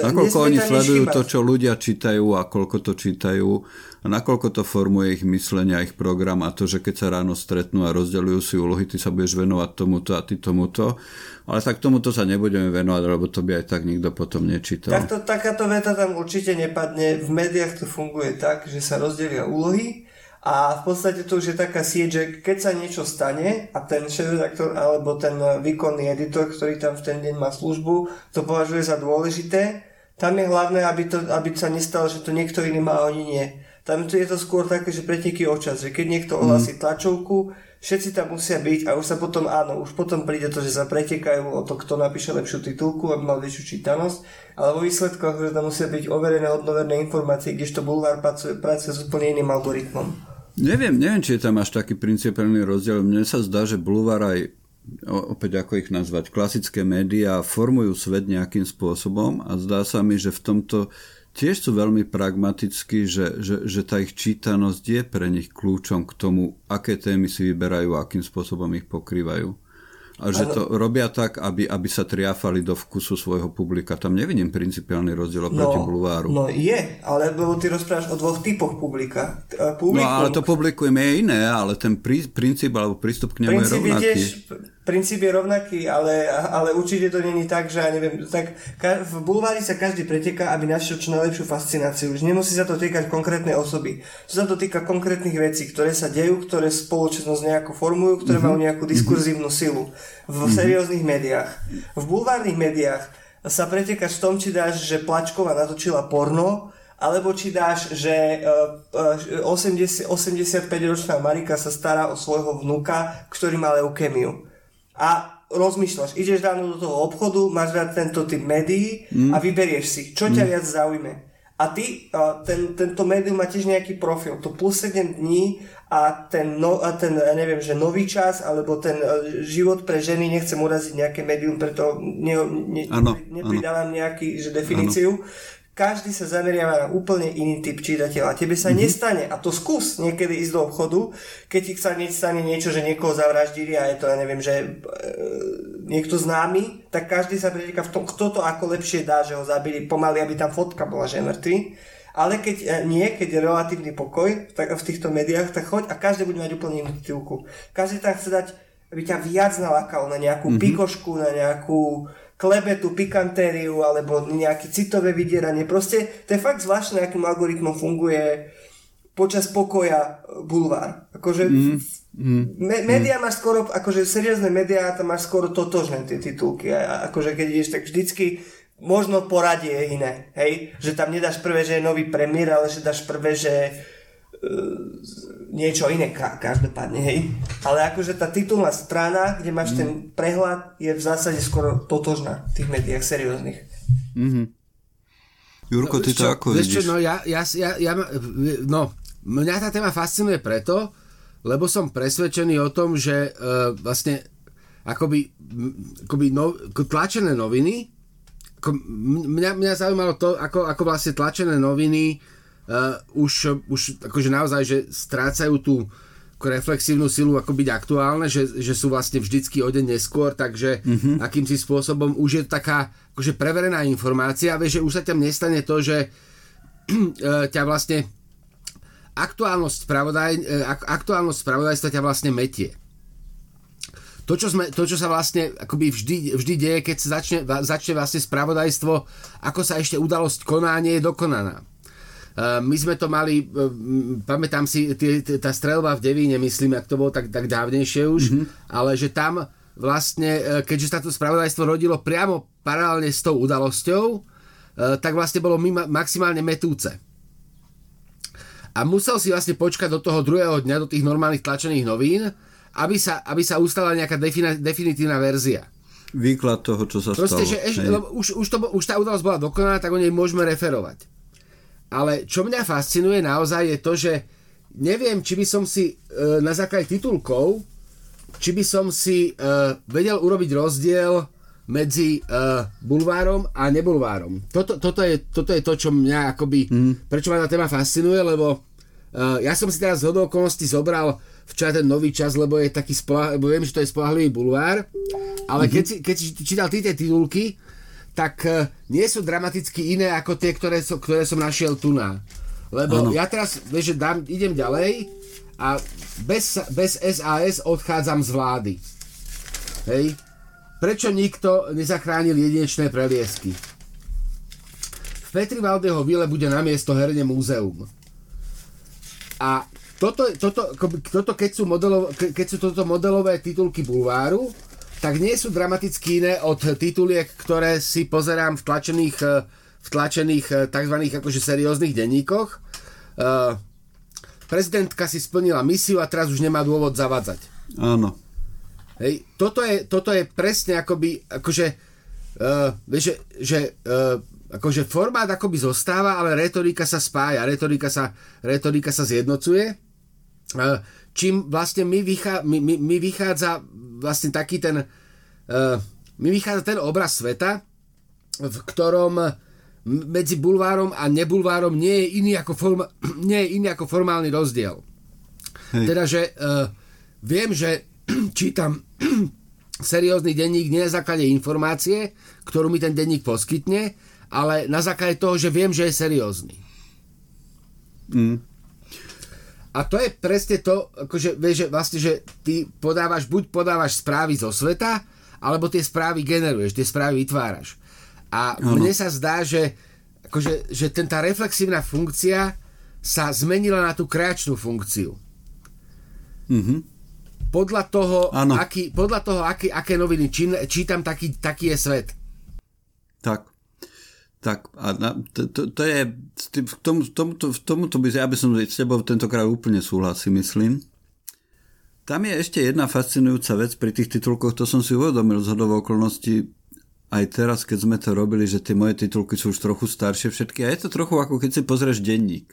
Nakoľko oni sledujú to, čo ľudia čítajú a koľko to čítajú a nakoľko to formuje ich myslenie a ich program a to, že keď sa ráno stretnú a rozdeľujú si úlohy, ty sa budeš venovať tomuto a ty tomuto, ale tak tomuto sa nebudeme venovať, lebo to by aj tak nikto potom nečítal. Takto, takáto veta tam určite nepadne. V médiách to funguje tak, že sa rozdelia úlohy a v podstate to už je taká sieť, že keď sa niečo stane a ten šéf-redaktor alebo ten výkonný editor, ktorý tam v ten deň má službu, to považuje za dôležité, tam je hlavné, aby, to, aby sa nestalo, že to niekto iný má a oni nie. Tam je to skôr také, že preteky o čas, že keď niekto mhm. ohlasí tlačovku, všetci tam musia byť a už sa potom, áno, už potom príde to, že sa pretekajú o to, kto napíše lepšiu titulku, aby mal väčšiu čítanosť, ale vo výsledkoch, že tam musia byť overené hodnoverné informácie, kdežto Bulvár pracuje, pracuje s úplne iným algoritmom. Neviem, neviem, či je tam až taký principiálny rozdiel. Mne sa zdá, že Boulevard aj opäť ako ich nazvať, klasické médiá formujú svet nejakým spôsobom a zdá sa mi, že v tomto tiež sú veľmi pragmatickí, že, že, že tá ich čítanosť je pre nich kľúčom k tomu, aké témy si vyberajú a akým spôsobom ich pokrývajú. A že to robia tak, aby, aby sa triafali do vkusu svojho publika. Tam nevidím principiálny rozdiel oproti no, bulváru. No je, ale lebo ty rozprávaš o dvoch typoch publika. Publikum, no ale to publikum je iné, ale ten prí, princíp alebo prístup k nemu je rovnaký. Tiež, princíp je rovnaký, ale, ale určite to není tak, že ja neviem, tak v bulvári sa každý preteká, aby našiel čo najlepšiu fascináciu. Už nemusí sa to týkať konkrétnej osoby. To sa to týka konkrétnych vecí, ktoré sa dejú, ktoré spoločnosť nejako formujú, ktoré mm-hmm. majú nejakú diskurzívnu silu. V mm-hmm. serióznych médiách. V bulvárnych médiách sa pretekáš v tom, či dáš, že Plačková natočila porno, alebo či dáš, že 80, 85-ročná Marika sa stará o svojho vnuka, ktorý má leukemiu a rozmýšľaš, ideš ráno do toho obchodu, máš rád tento typ médií mm. a vyberieš si, čo ťa mm. viac zaujme. A ty, ten, tento médium má tiež nejaký profil, to plus 7 dní a ten, no, a ten neviem, že nový čas, alebo ten e, život pre ženy, nechcem uraziť nejaké médium, preto ne, ne, ano, nepridávam ano. nejaký že definíciu. Ano každý sa zameriava na úplne iný typ čitateľa. Tebe sa mm-hmm. nestane, a to skús niekedy ísť do obchodu, keď ti sa nestane niečo, že niekoho zavraždili a je to, ja neviem, že e, niekto známy, tak každý sa preteká v tom, kto to ako lepšie dá, že ho zabili pomaly, aby tam fotka bola, že je mŕtvy. Ale keď e, nie, keď je relatívny pokoj tak, v týchto médiách, tak choď a každý bude mať úplne inú titulku. Každý tam chce dať, aby ťa viac nalakal na nejakú mm-hmm. pikošku, na nejakú klebetu, pikantériu alebo nejaké citové vydieranie. Proste to je fakt zvláštne, akým algoritmom funguje počas pokoja bulvár. Akože mm, mm, me, média mm. máš skoro, akože seriózne médiá tam máš skoro totožné tie titulky. A, akože keď ideš, tak vždycky možno poradie je iné, hej? Že tam nedáš prvé, že je nový premiér, ale že dáš prvé, že uh, niečo iné ka- každopádne, hej. Ale akože tá titulná strana, kde máš mm. ten prehľad, je v zásade skoro totožná v tých médiách serióznych. Mm-hmm. Jurko, ty to ako vidíš? Čo, no, ja, ja, ja, ja, no, mňa tá téma fascinuje preto, lebo som presvedčený o tom, že uh, vlastne akoby, akoby no, tlačené noviny, ako, mňa, mňa zaujímalo to, ako, ako vlastne tlačené noviny uh, už, už akože naozaj, že strácajú tú reflexívnu silu ako byť aktuálne, že, že sú vlastne vždycky o deň neskôr, takže mm-hmm. akýmsi spôsobom už je taká akože preverená informácia, vieš, že už sa tam nestane to, že ťa vlastne aktuálnosť, spravodaj, aktuálnosť spravodajstva ťa vlastne metie to, čo, sme, to, čo sa vlastne akoby vždy, vždy deje, keď sa začne, začne vlastne spravodajstvo, ako sa ešte udalosť koná, nie je dokonaná. Uh, my sme to mali, uh, pamätám si, tá strelba v Devíne, myslím, ak to bolo tak, tak dávnejšie už, mm-hmm. ale že tam vlastne, uh, keďže sa to spravodajstvo rodilo priamo paralelne s tou udalosťou, tak vlastne bolo maximálne metúce. A musel si vlastne počkať do toho druhého dňa, do tých normálnych tlačených novín, aby sa, aby sa ustala nejaká definitívna verzia. Výklad toho, čo sa Proste, stalo. Že eš, už, už, to, už tá udalosť bola dokonaná, tak o nej môžeme referovať. Ale čo mňa fascinuje naozaj je to, že neviem, či by som si e, na základe titulkov, či by som si e, vedel urobiť rozdiel medzi uh, bulvárom a nebulvárom. Toto, toto, je, toto je to, čo mňa akoby, mm. prečo ma tá téma fascinuje, lebo uh, ja som si teraz z okolností zobral včera ten nový čas, lebo je taký spolah, lebo viem, že to je spolahlivý bulvár, ale mm-hmm. keď, si, keď si čítal ty tie titulky, tak uh, nie sú dramaticky iné ako tie, ktoré, so, ktoré som našiel tu na. Lebo ano. ja teraz, vieš, že dám, idem ďalej a bez, bez SAS odchádzam z vlády. Hej? Prečo nikto nezachránil jedinečné preliesky? V Petri Valdeho vile bude na miesto herne múzeum. A toto, toto, toto keď, sú modelov, keď sú toto modelové titulky bulváru, tak nie sú dramaticky iné od tituliek, ktoré si pozerám v tlačených, eh, v tlačených eh, tzv. akože serióznych denníkoch. Uh, prezidentka si splnila misiu a teraz už nemá dôvod zavadzať. Áno. Hej, toto je, toto je presne akoby, akože, uh, vieš, že, že uh, akože formát akoby zostáva, ale retorika sa spája, retorika sa, retorika sa zjednocuje čím vlastne mi, vychá, mi, mi, mi vychádza vlastne taký ten uh, mi vychádza ten obraz sveta, v ktorom medzi bulvárom a nebulvárom nie je iný ako, forma, nie je iný ako formálny rozdiel. Hej. Teda, že uh, viem, že čítam seriózny denník nie na základe informácie, ktorú mi ten denník poskytne, ale na základe toho, že viem, že je seriózny. Mm. A to je presne to, akože, vieš, že vlastne, že ty podávaš, buď podávaš správy zo sveta, alebo tie správy generuješ, tie správy vytváraš. A ano. mne sa zdá, že, akože, že ten, tá reflexívna funkcia sa zmenila na tú kreačnú funkciu. Mm-hmm. Podľa toho, aký, podľa toho aký, aké noviny čítam, taký, taký je svet. Tak. Tak a na, to, to, to je, v, tom, tomuto, v tomuto by, ja by som s tebou tentokrát úplne súhlasím, myslím. Tam je ešte jedna fascinujúca vec pri tých titulkoch, to som si uvedomil z hodov okolností aj teraz, keď sme to robili, že tie moje titulky sú už trochu staršie všetky a je to trochu ako keď si pozrieš denník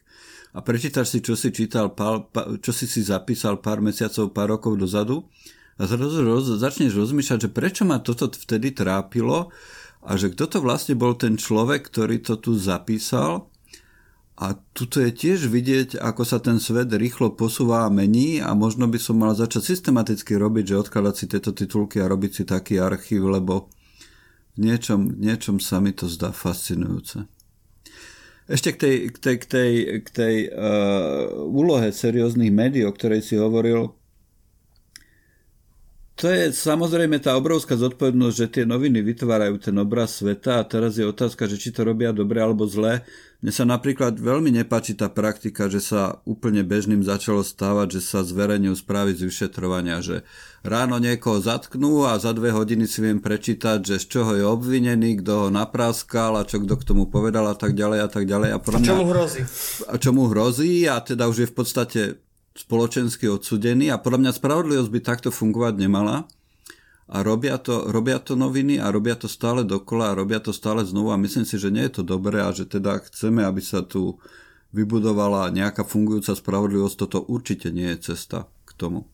a prečítaš si, čo si čítal, pár, čo si si zapísal pár mesiacov, pár rokov dozadu a zrazu roz, začneš rozmýšľať, že prečo ma toto vtedy trápilo a že kto to vlastne bol ten človek, ktorý to tu zapísal. A tuto je tiež vidieť, ako sa ten svet rýchlo posúva a mení a možno by som mal začať systematicky robiť, že odkladať si tieto titulky a robiť si taký archív, lebo v niečom, v niečom sa mi to zdá fascinujúce. Ešte k tej, k tej, k tej, k tej uh, úlohe serióznych médií, o ktorej si hovoril, to je samozrejme tá obrovská zodpovednosť, že tie noviny vytvárajú ten obraz sveta a teraz je otázka, že či to robia dobre alebo zle. Mne sa napríklad veľmi nepáči tá praktika, že sa úplne bežným začalo stávať, že sa zverejňujú správy z vyšetrovania, že ráno niekoho zatknú a za dve hodiny si viem prečítať, že z čoho je obvinený, kto ho napráskal a čo kto k tomu povedal a tak ďalej a tak ďalej. A, a čo mu hrozí? A čo mu hrozí a teda už je v podstate spoločensky odsudený a podľa mňa spravodlivosť by takto fungovať nemala. A robia to, robia to noviny a robia to stále dokola a robia to stále znovu a myslím si, že nie je to dobré a že teda chceme, aby sa tu vybudovala nejaká fungujúca spravodlivosť, toto určite nie je cesta k tomu.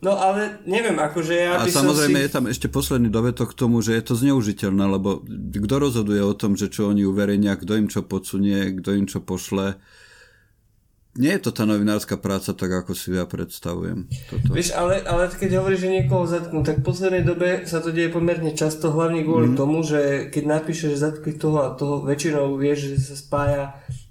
No ale neviem, akože ja by A samozrejme si... je tam ešte posledný dovetok k tomu, že je to zneužiteľné, lebo kto rozhoduje o tom, že čo oni uverejnia, kto im čo podsunie, kto im čo pošle nie je to tá novinárska práca tak, ako si ja predstavujem. Toto. Vieš, ale, ale keď hovoríš, že niekoho zatknú, tak v poslednej dobe sa to deje pomerne často, hlavne kvôli mm. tomu, že keď napíšeš zatkli toho a toho, väčšinou vieš, že sa spája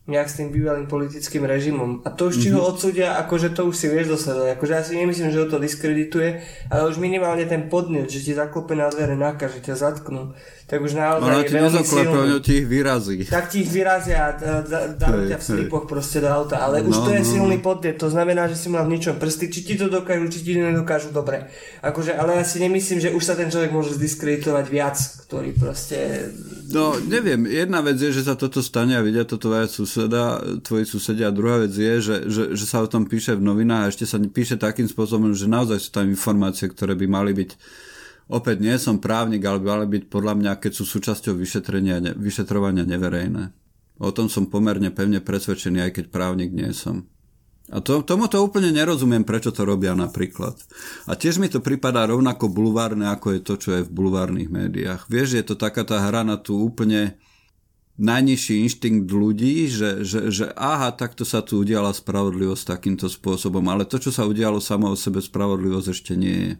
nejak s tým bývalým politickým režimom. A to už či mm-hmm. ho mhm. odsúdia, akože to už si vieš dosledovať. Akože ja si nemyslím, že ho to diskredituje, ale už minimálne ten podnet, že ti zaklope na dvere náka, že ťa zatknú, tak už naozaj Ona ti nezaklepe, oni ti ich vyrazí. Tak ti ich vyrazia a dajú ťa v slipoch proste do auta, ale no, už to je no, silný no. podnet, to znamená, že si mal v ničom prsty, či ti to dokážu, či ti nedokážu, dobre. Akože, ale ja si nemyslím, že už sa ten človek môže zdiskreditovať viac, ktorý proste... No, neviem, jedna vec je, že sa toto stane a vidia toto aj suseda, tvoji susedia a druhá vec je, že, že, že sa o tom píše v novinách a ešte sa píše takým spôsobom, že naozaj sú tam informácie, ktoré by mali byť Opäť nie som právnik, ale by mali byť podľa mňa, keď sú súčasťou vyšetrenia, vyšetrovania neverejné. O tom som pomerne pevne presvedčený, aj keď právnik nie som. A to, tomu to úplne nerozumiem, prečo to robia napríklad. A tiež mi to pripadá rovnako bulvárne, ako je to, čo je v bulvárnych médiách. Vieš, je to taká tá hra na tú úplne najnižší inštinkt ľudí, že, že, že aha, takto sa tu udiala spravodlivosť takýmto spôsobom, ale to, čo sa udialo samo o sebe, spravodlivosť ešte nie je.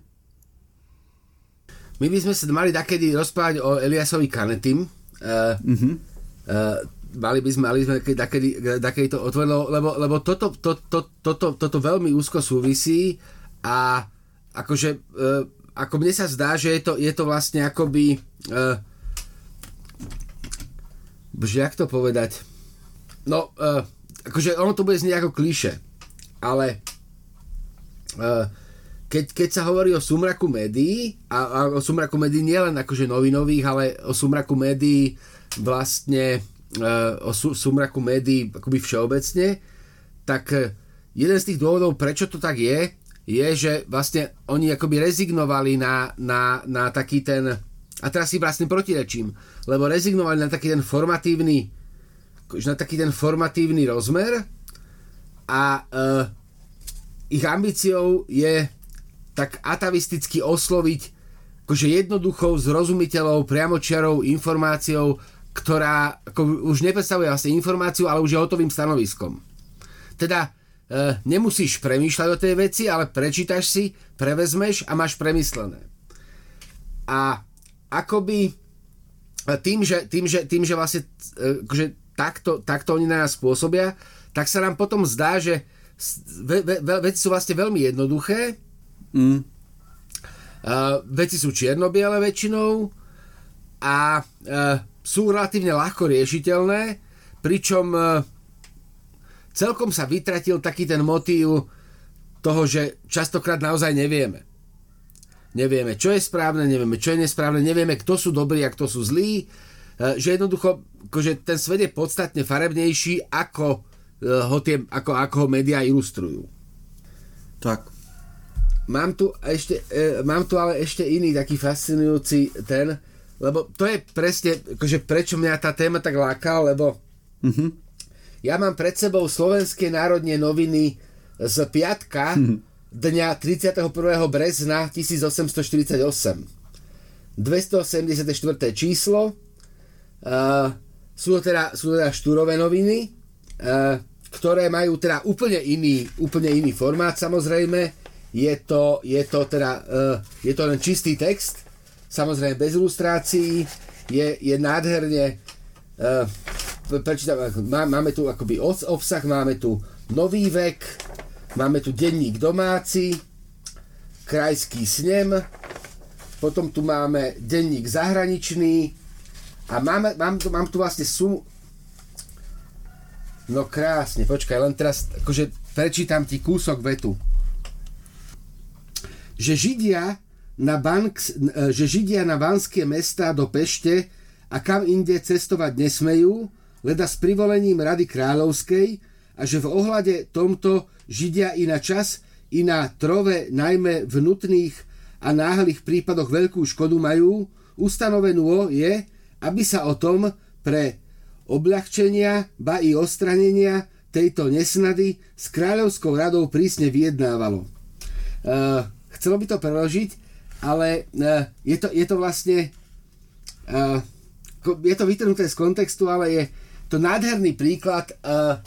My by sme sa mali takedy rozprávať o Eliasovi Kanetim. Uh, mm-hmm. uh, mali by sme, mali sme takedy, takedy to otvorilo, lebo, lebo toto, to, to, toto, toto veľmi úzko súvisí a akože uh, ako mne sa zdá, že je to, je to vlastne akoby uh, že jak to povedať no uh, akože ono to bude znieť ako klíše ale uh, keď, keď sa hovorí o sumraku médií, a, a o sumraku médií nielen akože novinových, ale o sumraku médií vlastne e, o su, sumraku médií akoby všeobecne, tak e, jeden z tých dôvodov, prečo to tak je, je, že vlastne oni akoby rezignovali na, na, na taký ten, a teraz si vlastne protirečím, lebo rezignovali na taký ten formatívny, na taký ten formatívny rozmer a uh, ich ambíciou je tak atavisticky osloviť akože jednoduchou, zrozumiteľou, priamočiarou informáciou, ktorá ako už nepredstavuje vlastne informáciu, ale už je hotovým stanoviskom. Teda e, nemusíš premýšľať o tej veci, ale prečítaš si, prevezmeš a máš premyslené. A akoby tým, že, tým, že, tým, že vlastne e, akože takto, takto oni na nás spôsobia, tak sa nám potom zdá, že ve, ve, veci sú vlastne veľmi jednoduché, Mm. Uh, veci sú čierno-biele väčšinou a uh, sú relatívne ľahko riešiteľné, pričom uh, celkom sa vytratil taký ten motív toho, že častokrát naozaj nevieme. Nevieme, čo je správne, nevieme, čo je nesprávne, nevieme, kto sú dobrí a kto sú zlí, uh, že jednoducho akože ten svet je podstatne farebnejší, ako uh, ho, tie, ako, ako ho médiá ilustrujú. Tak. Mám tu, ešte, e, mám tu ale ešte iný taký fascinujúci ten, lebo to je presne, akože prečo mňa tá téma tak láka, lebo mm-hmm. ja mám pred sebou Slovenské národne noviny z piatka mm-hmm. dňa 31. brezna 1848. 274. číslo. Uh, sú to teda, sú teda štúrové noviny, uh, ktoré majú teda úplne iný, úplne iný formát samozrejme je to, je to teda, uh, je to len čistý text, samozrejme bez ilustrácií, je, je nádherne, uh, prečítam, má, máme tu akoby obsah, máme tu nový vek, máme tu denník domáci, krajský snem, potom tu máme denník zahraničný a máme, mám, tu, mám tu vlastne sumu, no krásne, počkaj, len teraz akože prečítam ti kúsok vetu že Židia na, bank, e, že Židia na banské mesta do Pešte a kam inde cestovať nesmejú, leda s privolením Rady Kráľovskej a že v ohľade tomto Židia i na čas, i na trove najmä v nutných a náhlych prípadoch veľkú škodu majú, ustanovenú je, aby sa o tom pre obľahčenia, ba i ostranenia tejto nesnady s kráľovskou radou prísne vyjednávalo. Uh, chcelo by to preložiť, ale uh, je, to, je to vlastne uh, je to vytrhnuté z kontextu, ale je to nádherný príklad uh,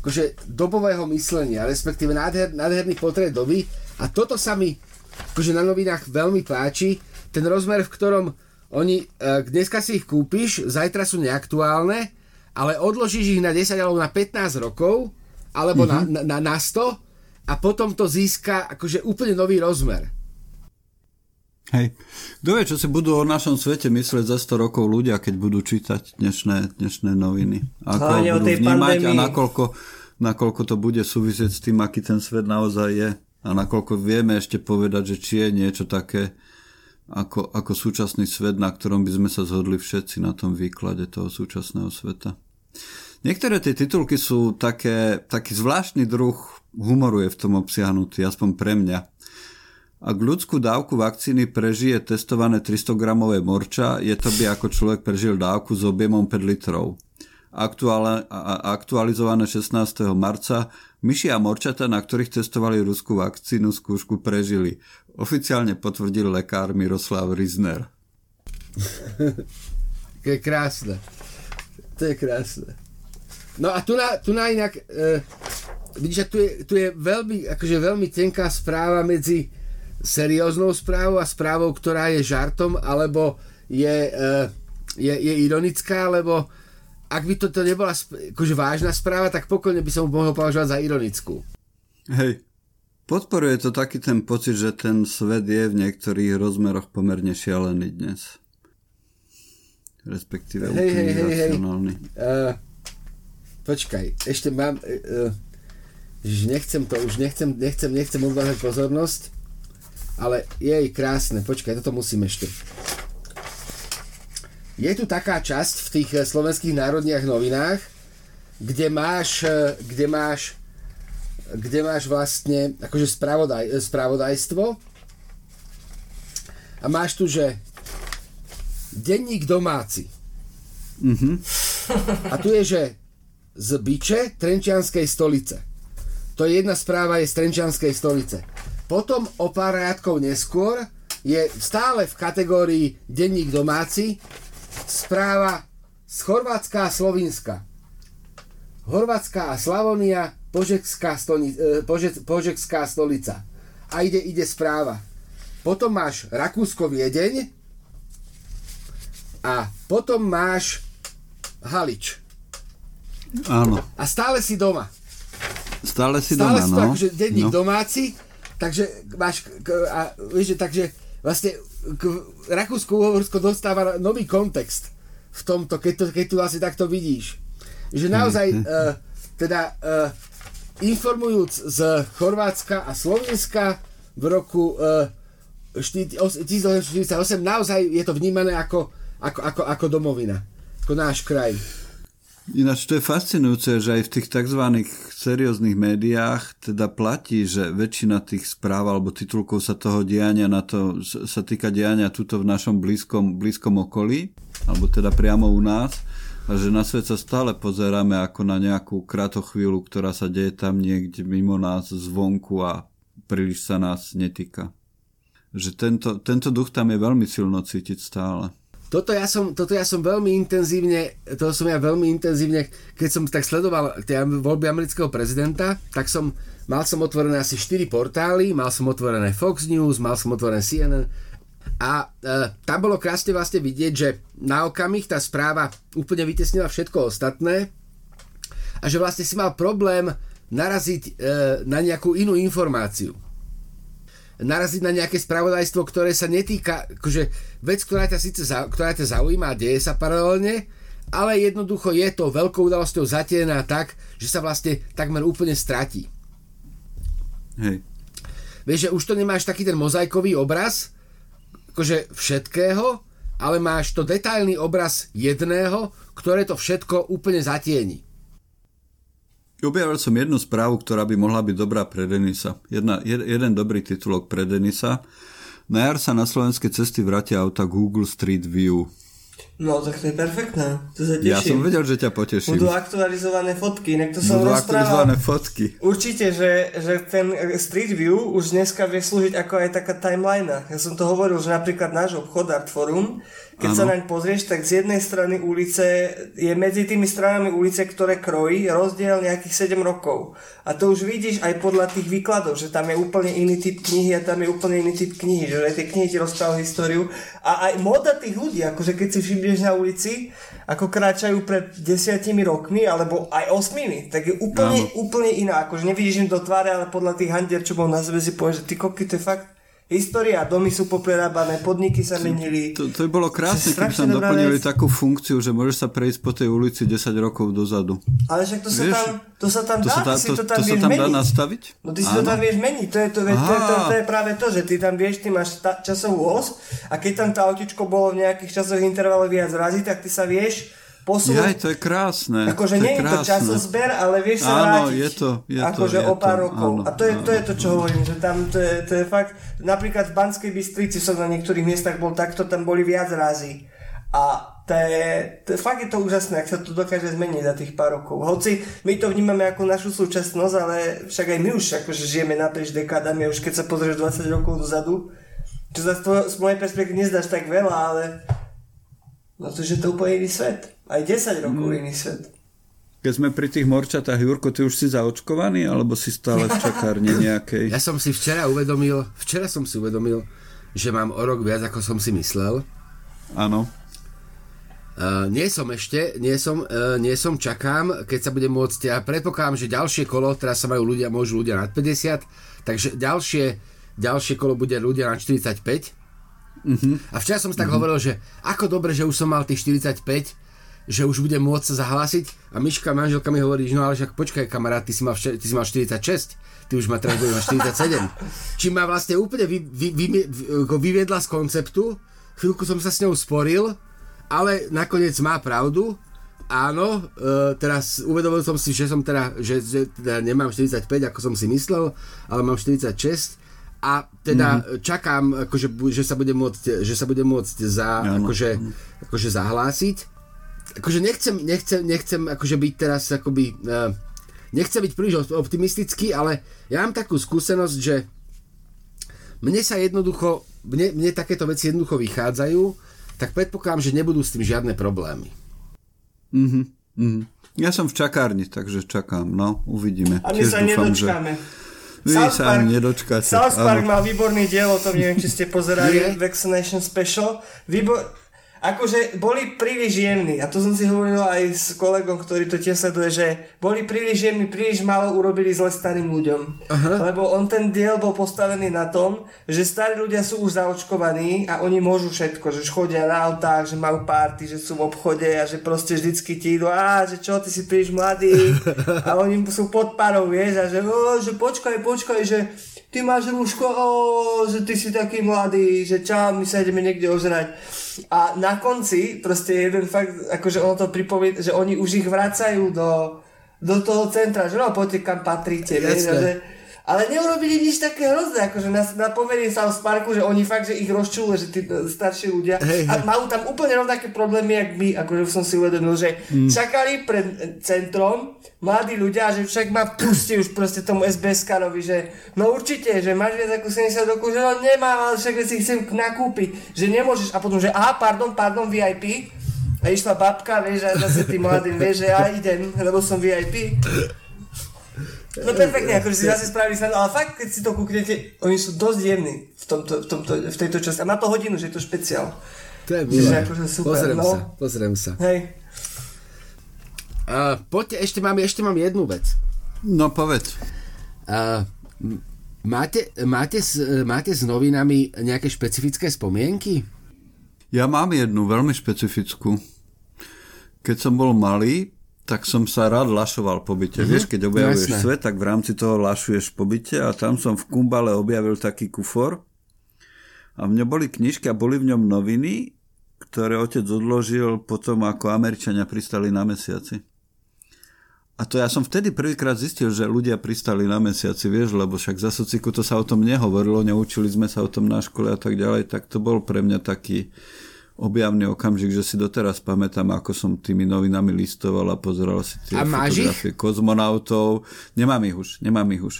akože dobového myslenia, respektíve nádher, nádherný portrét doby a toto sa mi akože na novinách veľmi páči, ten rozmer, v ktorom oni, dneska si ich kúpiš, zajtra sú neaktuálne, ale odložíš ich na 10 alebo na 15 rokov, alebo mm-hmm. na, na, na 100 a potom to získa akože úplne nový rozmer. Hej. Kto vie, čo si budú o našom svete myslieť za 100 rokov ľudia, keď budú čítať dnešné, dnešné noviny. Ako Hlavne budú vnímať pandémii. a nakoľko, nakoľko to bude súvisieť s tým, aký ten svet naozaj je. A nakoľko vieme ešte povedať, že či je niečo také ako, ako súčasný svet, na ktorom by sme sa zhodli všetci na tom výklade toho súčasného sveta. Niektoré tie titulky sú také, taký zvláštny druh humoru je v tom obsiahnutý, aspoň pre mňa. Ak ľudskú dávku vakcíny prežije testované 300-gramové morča, je to by ako človek prežil dávku s objemom 5 litrov. Aktuálne, aktualizované 16. marca, myši a morčata, na ktorých testovali ruskú vakcínu, skúšku prežili. Oficiálne potvrdil lekár Miroslav Rizner. je krásne. To je krásne. No a tu na, tu na inak, e, vidíš, tu je, tu je veľmi, akože veľmi tenká správa medzi serióznou správou a správou, ktorá je žartom, alebo je, uh, je, je ironická, lebo ak by toto nebola sp- akože vážna správa, tak pokojne by som mohol považovať za ironickú. Hej, podporuje to taký ten pocit, že ten svet je v niektorých rozmeroch pomerne šialený dnes. Respektíve hej, úplne hej, racionálny. Hej. Uh, počkaj, ešte mám... Uh, už nechcem to, už nechcem, nechcem, nechcem odvážať pozornosť ale jej krásne, počkaj, toto musím ešte. Je tu taká časť v tých eh, slovenských národných novinách, kde máš, eh, kde máš, kde máš vlastne akože spravodaj, eh, spravodajstvo a máš tu, že denník domáci. Mm-hmm. A tu je, že z Biče Trenčianskej stolice. To je jedna správa je z Trenčianskej stolice. Potom o pár riadkov neskôr je stále v kategórii denník domáci správa z Chorvátska a Slovinska. Chorvátska a Slavonia, Požekská, stoni, e, Pože, Požekská stolica. A ide, ide správa. Potom máš Rakúsko Viedeň a potom máš Halič. Áno. A stále si doma. Stále si stále doma, si to, no. akože denník no. domáci Takže máš, a, vieš, takže vlastne Rakúsko-Uhorsko dostáva nový kontext v tomto, keď, to, keď tu asi takto vidíš. Že naozaj, uh, teda uh, informujúc z Chorvátska a Slovenska v roku uh, 1948, naozaj je to vnímané ako, ako, ako, ako domovina, ako náš kraj. Ináč to je fascinujúce, že aj v tých tzv. serióznych médiách teda platí, že väčšina tých správ alebo titulkov sa toho diania na to, sa týka diania tuto v našom blízkom, blízkom okolí, alebo teda priamo u nás a že na svet sa stále pozeráme ako na nejakú kratochvíľu, ktorá sa deje tam niekde mimo nás zvonku a príliš sa nás netýka. Že tento, tento duch tam je veľmi silno cítiť stále toto ja som, toto ja som veľmi intenzívne, to som ja veľmi intenzívne, keď som tak sledoval tie voľby amerického prezidenta, tak som, mal som otvorené asi 4 portály, mal som otvorené Fox News, mal som otvorené CNN a e, tam bolo krásne vlastne vidieť, že na okamih tá správa úplne vytesnila všetko ostatné a že vlastne si mal problém naraziť e, na nejakú inú informáciu naraziť na nejaké spravodajstvo, ktoré sa netýka, akože vec, ktorá ťa síce ktorá ťa zaujíma a deje sa paralelne, ale jednoducho je to veľkou udalosťou zatiená tak, že sa vlastne takmer úplne stratí. Hej. Vieš, že už to nemáš taký ten mozaikový obraz, akože všetkého, ale máš to detailný obraz jedného, ktoré to všetko úplne zatieni. Objavil som jednu správu, ktorá by mohla byť dobrá pre Denisa. Jedna, jed, jeden dobrý titulok pre Denisa. Na jar sa na slovenské cesty vrátia auta Google Street View. No, tak to je perfektné. To sa teším. Ja som vedel, že ťa poteším. Budú aktualizované fotky, inak to som Budú rozprával. aktualizované fotky. Určite, že, že ten Street View už dneska vie slúžiť ako aj taká timeline. Ja som to hovoril, že napríklad náš obchod Art Forum, keď Áno. sa naň pozrieš, tak z jednej strany ulice je medzi tými stranami ulice, ktoré krojí, rozdiel nejakých 7 rokov. A to už vidíš aj podľa tých výkladov, že tam je úplne iný typ knihy a tam je úplne iný typ knihy, že tie knihy ti rozprávajú históriu. A aj moda tých ľudí, akože keď si všimneš na ulici, ako kráčajú pred desiatimi rokmi, alebo aj osmimi, tak je úplne, úplne iná. Akože nevidíš im do tváre, ale podľa tých handier, čo bol na zve, si povieš, že ty koky, to je fakt história. Domy sú poprerábané, podniky sa menili. To, to by bolo krásne, keby tam doplnili vec. takú funkciu, že môžeš sa prejsť po tej ulici 10 rokov dozadu. Ale však to sa Vieš, tam, to sa tam To dá, sa, ty dá, si to, to tam to sa vieš tam dá meniť. nastaviť? No ty si to tam vieš meniť, to je, to, to, to, to, to je práve to, že ty tam vieš, ty máš ta, časovú os a keď tam to autičko bolo v nejakých časových intervaloch viac razy, tak ty sa vieš posunúť. Jaj, to je krásne. Akože nie je to časozber, ale vieš sa Áno, vrátiť. je to, je to, akože je o pár to, rokov. áno, a to je, to je áno, to, čo hovorím, že tam to je, to je fakt, napríklad v Banskej Bystrici som na niektorých miestach bol takto, tam boli viac razy. A to je, to fakt je to úžasné, ak sa to dokáže zmeniť za tých pár rokov. Hoci my to vnímame ako našu súčasnosť, ale však aj my už akože žijeme naprieč dekádami, a už keď sa pozrieš 20 rokov dozadu, čo sa z, tvoj, z mojej perspektívy nezdáš tak veľa, ale no to, že to úplne iný svet. Aj 10 rokov Mm. iný svet. Keď sme pri tých morčatách, Jurko, ty už si zaočkovaný, alebo si stále v čakárni nejakej? Ja som si včera uvedomil, včera som si uvedomil, že mám o rok viac, ako som si myslel. Áno. Uh, nie som ešte, nie som, uh, nie som, čakám, keď sa budem môcť, ja predpokladám, že ďalšie kolo, teraz sa majú ľudia, môžu ľudia nad 50, takže ďalšie, ďalšie kolo bude ľudia nad 45. Uh-huh. A včera som si tak hovoril, že ako dobre, že už som mal tých 45, že už budem môcť sa zahlásiť a Miška, manželka mi hovorí, že no ale však počkaj kamarát, ty si mal, ty si mal 46, ty už ma teraz budeš mať 47. Čím ma vlastne úplne vy, vy, vy, vy, vyviedla z konceptu, chvíľku som sa s ňou sporil, ale nakoniec má pravdu. Áno, e, teraz uvedomil som si, že som teda, že, že teda nemám 45, ako som si myslel, ale mám 46 a teda mm-hmm. čakám, akože, že sa bude môcť, že sa bude môcť za, Áno. akože, akože zahlásiť. Akože nechcem, nechcem, nechcem akože byť teraz akoby, uh, nechcem byť príliš op- optimistický, ale ja mám takú skúsenosť, že mne sa jednoducho, mne, mne takéto veci jednoducho vychádzajú, tak predpokladám, že nebudú s tým žiadne problémy. Mhm, mhm. Ja som v čakárni, takže čakám, no, uvidíme. A my Tiež sa dúfam, nedočkáme. Vy South sa ani Park- nedočkáte. South Park áno. mal výborný diel, o tom neviem, či ste pozerali. Vaccination Special. Výbor... Akože boli príliš jemní, a to som si hovoril aj s kolegom, ktorý to tiež sleduje, že boli príliš jemní, príliš málo urobili zle starým ľuďom. Aha. Lebo on ten diel bol postavený na tom, že starí ľudia sú už zaočkovaní a oni môžu všetko, že chodia na autách, že majú party, že sú v obchode a že proste vždycky ti idú, a že čo, ty si príliš mladý a oni sú pod parou, vieš, a že, o, že počkaj, počkaj, že ty máš rúško, o, že ty si taký mladý, že čau, my sa ideme niekde ožrať. A na konci, proste jeden fakt, akože ono to pripovie, že oni už ich vracajú do, do toho centra, že no poďte kam patríte, vieš, a Jasné. že, ale neurobili nič také hrozné, akože na, na povede South Parku, že oni fakt, že ich rozčúle, že tí starší ľudia Hej, a majú tam úplne rovnaké problémy, jak my, akože som si uvedomil, že Mm. čakali pred centrom mladí ľudia, že však ma pustí už proste tomu SBS-karovi, že no určite, že máš viac ako 70 rokov, že no nemám, ale však si chcem nakúpiť, že nemôžeš a potom, že aha, pardon, pardon, VIP a išla babka, vieš, a zase tým mladým, vieš, že ja idem, lebo som VIP. No perfektne, akože si zase spravili sa, ale fakt, keď si to kúknete, oni sú dosť jemní v, tomto, v, tomto, v tejto časti. A má to hodinu, že je to špeciál. To je milé. akože super, Pozriem no. sa, pozriem sa. Hej. Uh, poďte, ešte mám, ešte mám jednu vec. No povedz. Uh, máte, máte, s, máte s novinami nejaké špecifické spomienky? Ja mám jednu veľmi špecifickú. Keď som bol malý, tak som sa rád lašoval po byte. Vieš, keď objavuješ jasné. svet, tak v rámci toho lašuješ po byte a tam som v Kumbale objavil taký kufor a v ňom boli knižky a boli v ňom noviny, ktoré otec odložil potom, ako Američania pristali na mesiaci. A to ja som vtedy prvýkrát zistil, že ľudia pristali na mesiaci, vieš, lebo však za sociku to sa o tom nehovorilo, neučili sme sa o tom na škole a tak ďalej, tak to bol pre mňa taký objavný okamžik, že si doteraz pamätám, ako som tými novinami listoval a pozeral si tie a fotografie ich? kozmonautov. Nemám ich už, nemám ich už.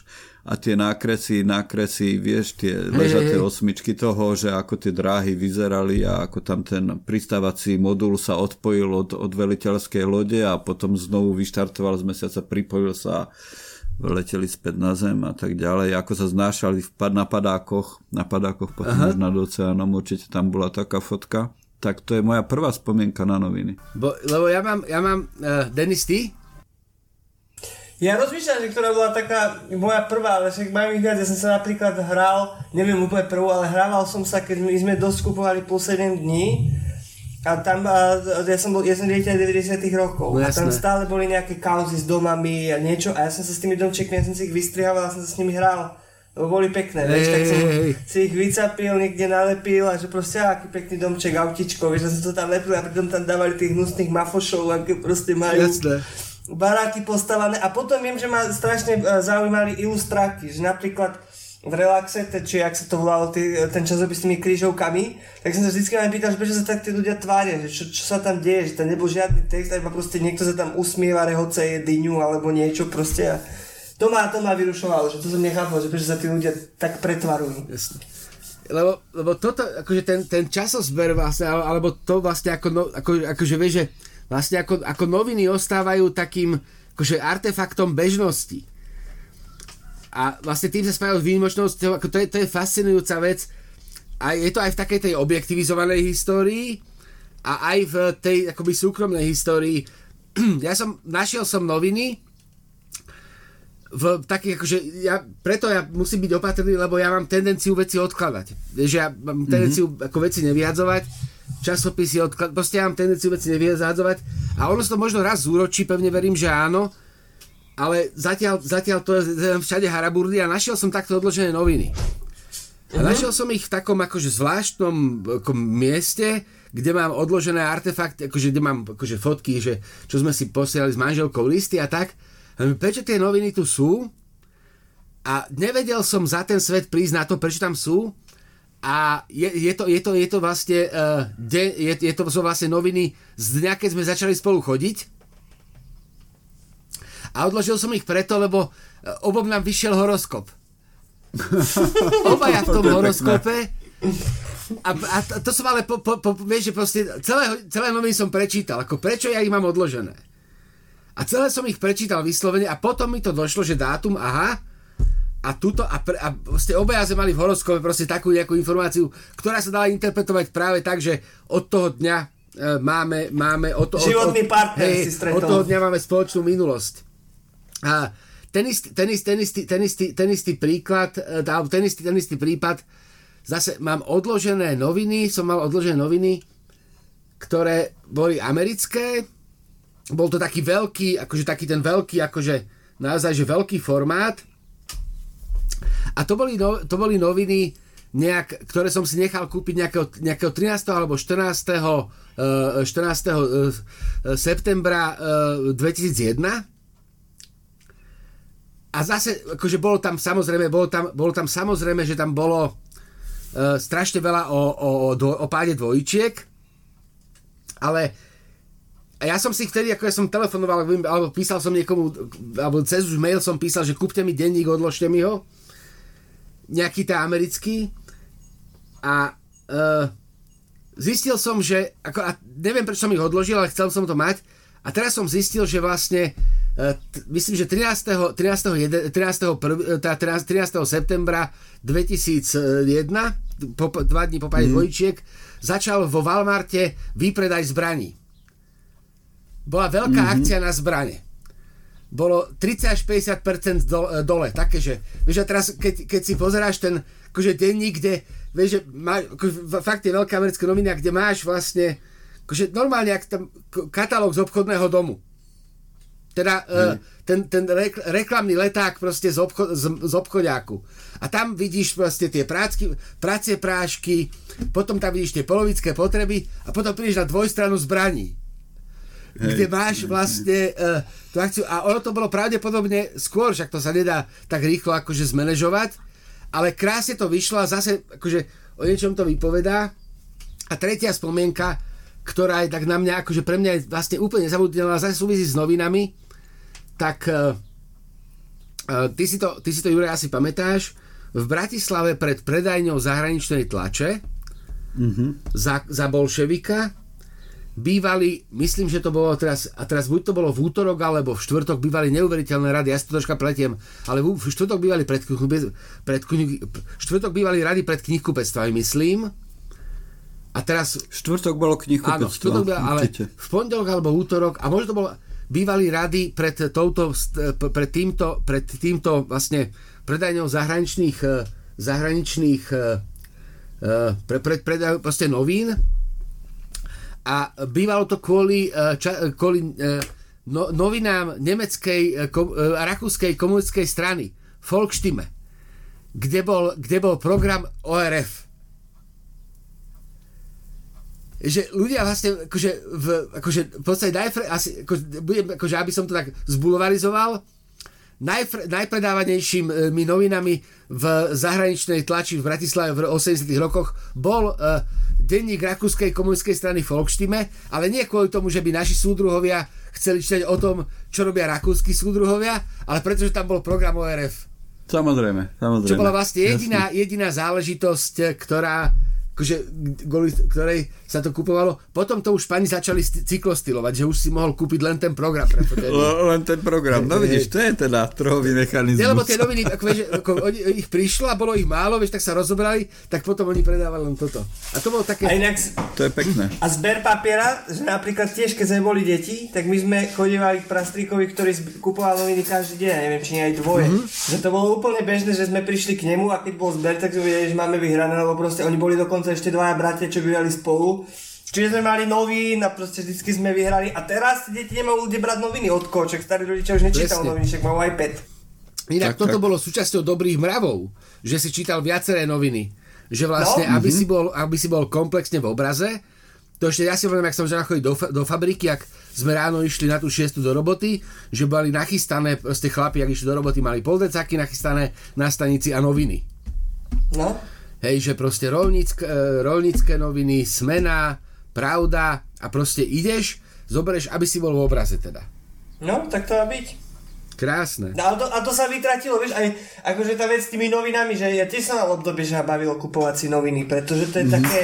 A tie nákresy, nákresy, vieš, tie ležaté hey, osmičky toho, že ako tie dráhy vyzerali a ako tam ten pristávací modul sa odpojil od, od veliteľskej lode a potom znovu vyštartoval z mesiaca, pripojil sa leteli späť na zem a tak ďalej, ako sa znášali na padákoch, na padákoch potom Aha. už nad oceánom, určite tam bola taká fotka. Tak to je moja prvá spomienka na noviny. Bo, lebo ja mám, ja mám uh, Denis, ty? Ja rozmýšľam, že ktorá bola taká moja prvá, ale však mám ich viac. Ja som sa napríklad hral, neviem úplne prvú, ale hrával som sa, keď my sme dosť kupovali plus 7 dní a tam, a, ja som bol, ja som 90 rokov no, a tam stále boli nejaké kauzy s domami a niečo a ja som sa s tými domčekmi, ja som si ich vystrihával a som sa s nimi hral. Boli pekné, vieš, tak som si ich vycapil, niekde nalepil a že proste aký pekný domček, autičko, vieš, že som to tam lepil a pritom tam dávali tých hnusných mafošov, aké proste majú. Jasné baráky postavané a potom viem, že ma strašne e, zaujímali ilustráky, že napríklad v relaxe, či ak sa to volalo, tý, ten časopis s tými krížovkami, tak som sa vždy len pýtal, že prečo sa tak tí ľudia tvária, že čo, čo sa tam deje, že tam nebol žiadny text, iba proste niekto sa tam usmieva, rehoce je dyňu alebo niečo proste a to ma, to ma vyrušovalo, že to som nechápal, že prečo sa tí ľudia tak pretvarujú. Jasne. Lebo, lebo toto, akože ten, ten časozber vlastne, alebo to vlastne ako, no, ako, akože vieš, že vlastne ako, ako noviny ostávajú takým akože artefaktom bežnosti a vlastne tým sa spájajú s výnimočnosťou, ako to je, to je fascinujúca vec. A je to aj v takej tej objektivizovanej histórii a aj v tej akoby súkromnej histórii. ja som, našiel som noviny v takých, akože ja, preto ja musím byť opatrný, lebo ja mám tendenciu veci odkladať. Že ja mám mhm. tendenciu mm-hmm. ako veci nevyjadzovať, časopisy odkladať, proste ja mám tendenciu veci nevyjadzovať a ono sa to možno raz zúročí, pevne verím, že áno, ale zatiaľ, zatiaľ to je všade haraburdy a našiel som takto odložené noviny. A uh-huh. našiel som ich v takom akože zvláštnom ako mieste, kde mám odložené artefakty, akože kde mám akože fotky, že čo sme si posielali s manželkou listy a tak. A prečo tie noviny tu sú? A nevedel som za ten svet prísť na to, prečo tam sú. A je, je, to, je, to, je to vlastne uh, de, je, je to sú vlastne noviny z dňa, keď sme začali spolu chodiť a odložil som ich preto, lebo e, obom nám vyšiel horoskop. Obaja v tom horoskope. A, a to som ale, po, po, po, vieš, že proste celé, celé noviny som prečítal, ako prečo ja ich mám odložené. A celé som ich prečítal vyslovene a potom mi to došlo, že dátum, aha, a tuto, a, pre, a proste obaja sme mali v horoskope proste takú nejakú informáciu, ktorá sa dala interpretovať práve tak, že od toho dňa e, máme, máme od, od, Životný partner hej, si stretol. Od toho dňa máme spoločnú minulosť. A ten istý, ten istý, ten istý, ten istý, ten istý príklad, e, alebo ten istý, ten istý prípad, zase mám odložené noviny, som mal odložené noviny, ktoré boli americké, bol to taký veľký, akože taký ten veľký, akože naozaj, že veľký formát. A to boli, no, to boli noviny, nejak, ktoré som si nechal kúpiť nejakého, nejakého 13. alebo 14. 14. E, e, septembra 2001 a zase, akože bolo tam samozrejme, bolo tam, bolo tam samozrejme, že tam bolo strašne veľa o, o, o, o páde dvojčiek, ale ja som si vtedy, ako ja som telefonoval, alebo písal som niekomu, alebo cez už mail som písal, že kúpte mi denník, odložte mi ho, nejaký tá americký a uh, zistil som, že, ako, a neviem prečo som ich odložil, ale chcel som to mať a teraz som zistil, že vlastne E, myslím, že 13. 13. 13. 13. 13. septembra 2001, po, dva dní po páde mm. dvojčiek, začal vo Walmarte výpredaj zbraní. Bola veľká mm-hmm. akcia na zbranie. Bolo 30 až 50% do, e, dole. Také, že, vieš, a teraz keď, keď si pozeráš ten akože denník, kde, vieš, že má, ako, fakt je veľká americká novina, kde máš vlastne akože normálne ak tam katalóg z obchodného domu teda hmm. ten, ten reklamný leták proste z, obchod, z, z obchodiaku. A tam vidíš proste tie prácky, práce prášky, potom tam vidíš tie polovické potreby a potom prídeš na dvojstranu zbraní. Kde máš vlastne uh, tú akciu. A ono to bolo pravdepodobne skôr, však to sa nedá tak rýchlo akože zmanéžovať, ale krásne to vyšlo a zase akože o niečom to vypovedá. A tretia spomienka, ktorá je tak na mňa, akože pre mňa je vlastne úplne zabudnutelná, zase súvisí s novinami, tak uh, uh, ty, si to, ty si to, Juraj, asi pamätáš, v Bratislave pred predajňou zahraničnej tlače mm-hmm. za, za bolševika bývali, myslím, že to bolo teraz, a teraz buď to bolo v útorok alebo v štvrtok bývali neuveriteľné rady, ja si to troška pletiem, ale v, v štvrtok bývali pred, pred, štvrtok bývali rady pred knihkupectvami, myslím. A teraz... Štvrtok bolo knihkupectvo. Áno, štvrtok býval, ale v pondelok alebo útorok, a možno to bolo, bývali rady pred, touto, pred, týmto, pred týmto vlastne predajňou zahraničných eh, zahraničných eh, eh, pre, pred predaj, proste novín a bývalo to kvôli, e, ča, kvôli e, no, novinám nemeckej a e, rakúskej komunistickej strany Volkstimme, kde bol, kde bol program ORF. Že ľudia vlastne, akože, v, akože v podstate najfre, asi, ako, budem, akože aby som to tak zbulvarizoval, najfre, najpredávanejšími novinami v zahraničnej tlači v Bratislave v 80 rokoch bol uh, denník Rakúskej komunistickej strany Volkstime, ale nie kvôli tomu, že by naši súdruhovia chceli čítať o tom, čo robia rakúsky súdruhovia, ale pretože tam bol program ORF. Samozrejme, samozrejme. Čo bola vlastne jediná, jediná záležitosť, ktorá akože, ktorej sa to kupovalo. Potom to už pani začali cyklostylovať, že už si mohol kúpiť len ten program Len ten program. No vidíš, to je teda trhový mechanizmus. Nie, lebo tie noviny, ako, vieš, ako oni, ich prišlo a bolo ich málo, vieš, tak sa rozobrali, tak potom oni predávali len toto. A to bolo také... A inak... To je pekné. A zber papiera, že napríklad tiež, keď sme boli deti, tak my sme chodívali k prastríkovi, ktorý kupoval noviny každý deň, ja neviem, či nie aj dvoje. Mm-hmm. Že to bolo úplne bežné, že sme prišli k nemu a keď bol zber, tak sme videli, že máme vyhrané, lebo proste oni boli dokonca dokonca ešte dvaja bratia, čo bývali spolu. Čiže sme mali novín a proste vždycky sme vyhrali. A teraz deti nemajú kde brať noviny od koček. Starí rodičia už nečítajú noviny, však majú iPad. Inak tak, toto tak. bolo súčasťou dobrých mravov, že si čítal viaceré noviny. Že vlastne, no? aby, mm-hmm. si bol, aby si bol komplexne v obraze, to ešte ja si hovorím, ak som žena chodiť do, do fabriky, ak sme ráno išli na tú šiestu do roboty, že boli nachystané, proste chlapi, ak išli do roboty, mali poldecáky nachystané na stanici a noviny. No? Hej, že proste rolníck, e, rolnícke noviny, smena, pravda a proste ideš, zoberieš, aby si bol v obraze teda. No, tak to má byť. Krásne. No, a, to, a to sa vytratilo, vieš, aj akože tá vec s tými novinami, že ja tiež som mal obdobie, že ma bavilo kupovať si noviny, pretože to je mm-hmm. také,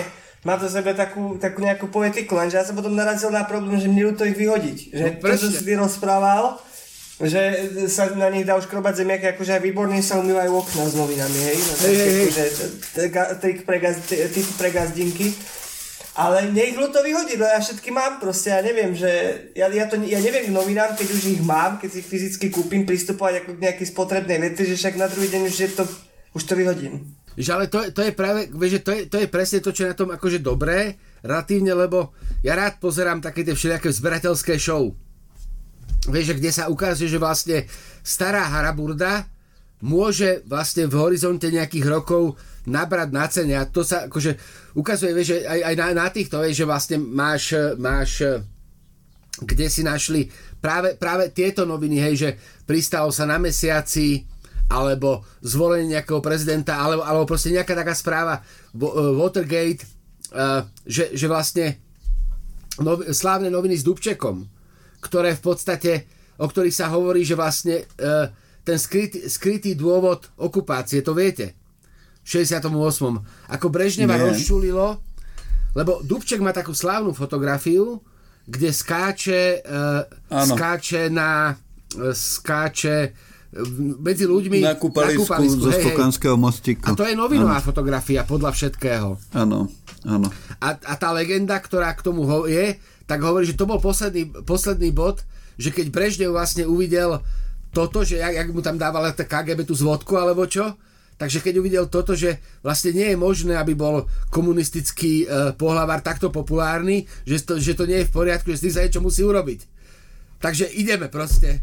má to sebe takú, takú nejakú poetiku, lenže ja som potom narazil na problém, že mne to ich vyhodiť. Že no, to, čo si ty rozprával, že sa na nich dá už krobať zemiaky, akože aj výborne sa umývajú okna s novinami, hej? No, hej, hej, hej. Trik pre gazdinky. Ale nech to vyhodí, no ja všetky mám proste, ja neviem, že ja, ja, to, ja neviem k novinám, keď už ich mám, keď si ich fyzicky kúpim, pristupovať ako k nejakej spotrebnej veci, že však na druhý deň už, je to, už to vyhodím. Že ale to, to je práve, vieš, že to je, to je presne to, čo je na tom akože dobré, relatívne, lebo ja rád pozerám také tie všelijaké zberateľské show vieš, kde sa ukazuje, že vlastne stará haraburda môže vlastne v horizonte nejakých rokov nabrať na cene. A to sa akože ukazuje, vieš, že aj, aj na, na týchto, vieš, že vlastne máš, máš kde si našli práve, práve tieto noviny, hej, že pristalo sa na mesiaci alebo zvolenie nejakého prezidenta alebo, alebo proste nejaká taká správa Watergate, uh, že, že vlastne nov, slávne noviny s Dubčekom ktoré v podstate, o ktorých sa hovorí, že vlastne e, ten skrytý, skrytý dôvod okupácie, to viete, v 68. Ako Brežneva Nie. rozčulilo, lebo Dubček má takú slávnu fotografiu, kde skáče, uh, skáče na uh, skáče medzi ľuďmi na kúpalisku, na kúpalisku zo Spokanského mostíku. A to je novinová ano. fotografia podľa všetkého. Áno, áno. A, a tá legenda, ktorá k tomu je, tak hovorí, že to bol posledný, posledný bod, že keď Brežnev vlastne uvidel toto, že jak, jak mu tam dávala tá KGB tú zvodku alebo čo, takže keď uvidel toto, že vlastne nie je možné, aby bol komunistický e, pohlavár takto populárny, že to, že to nie je v poriadku, že s tým sa niečo musí urobiť. Takže ideme proste.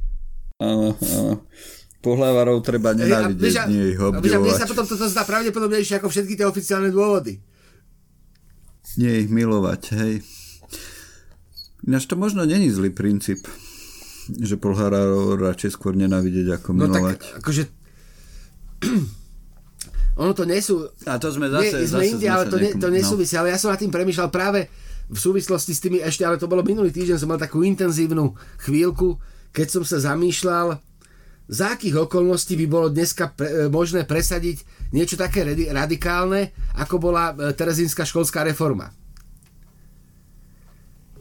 Áno, áno. Pohľavárov treba nenávidieť, a, nie ich obdivovať. Mne sa potom toto zdá pravdepodobnejšie ako všetky tie oficiálne dôvody. Nie ich milovať, hej. Ináč to možno není zlý princíp, že Polhárov radšej skôr nenávidieť ako milovať. No tak akože ono to nesú... A to sme zase... Nie, sme zase inde, ale to, ne, to nesúvisí. Ale ja som nad tým premyšľal práve v súvislosti s tými ešte, ale to bolo minulý týždeň, som mal takú intenzívnu chvíľku, keď som sa zamýšľal, za akých okolností by bolo dneska pre, e, možné presadiť niečo také radi- radikálne, ako bola e, Terezínska školská reforma.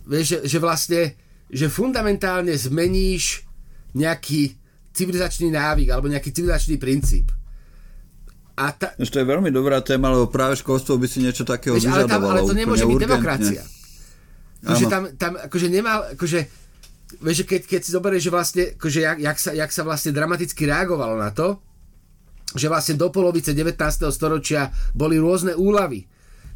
Vieš, že, že vlastne, že fundamentálne zmeníš nejaký civilizačný návyk alebo nejaký civilizačný princíp. A ta, to je veľmi dobrá téma, lebo práve školstvo by si niečo takého Vieš, ale, tam, ale to nemôže byť urgentne. demokracia. Akože tam, tam akože nemal, akože, vieš, keď, keď si zoberieš, že vlastne, akože jak, jak, sa, jak sa vlastne dramaticky reagovalo na to, že vlastne do polovice 19. storočia boli rôzne úlavy,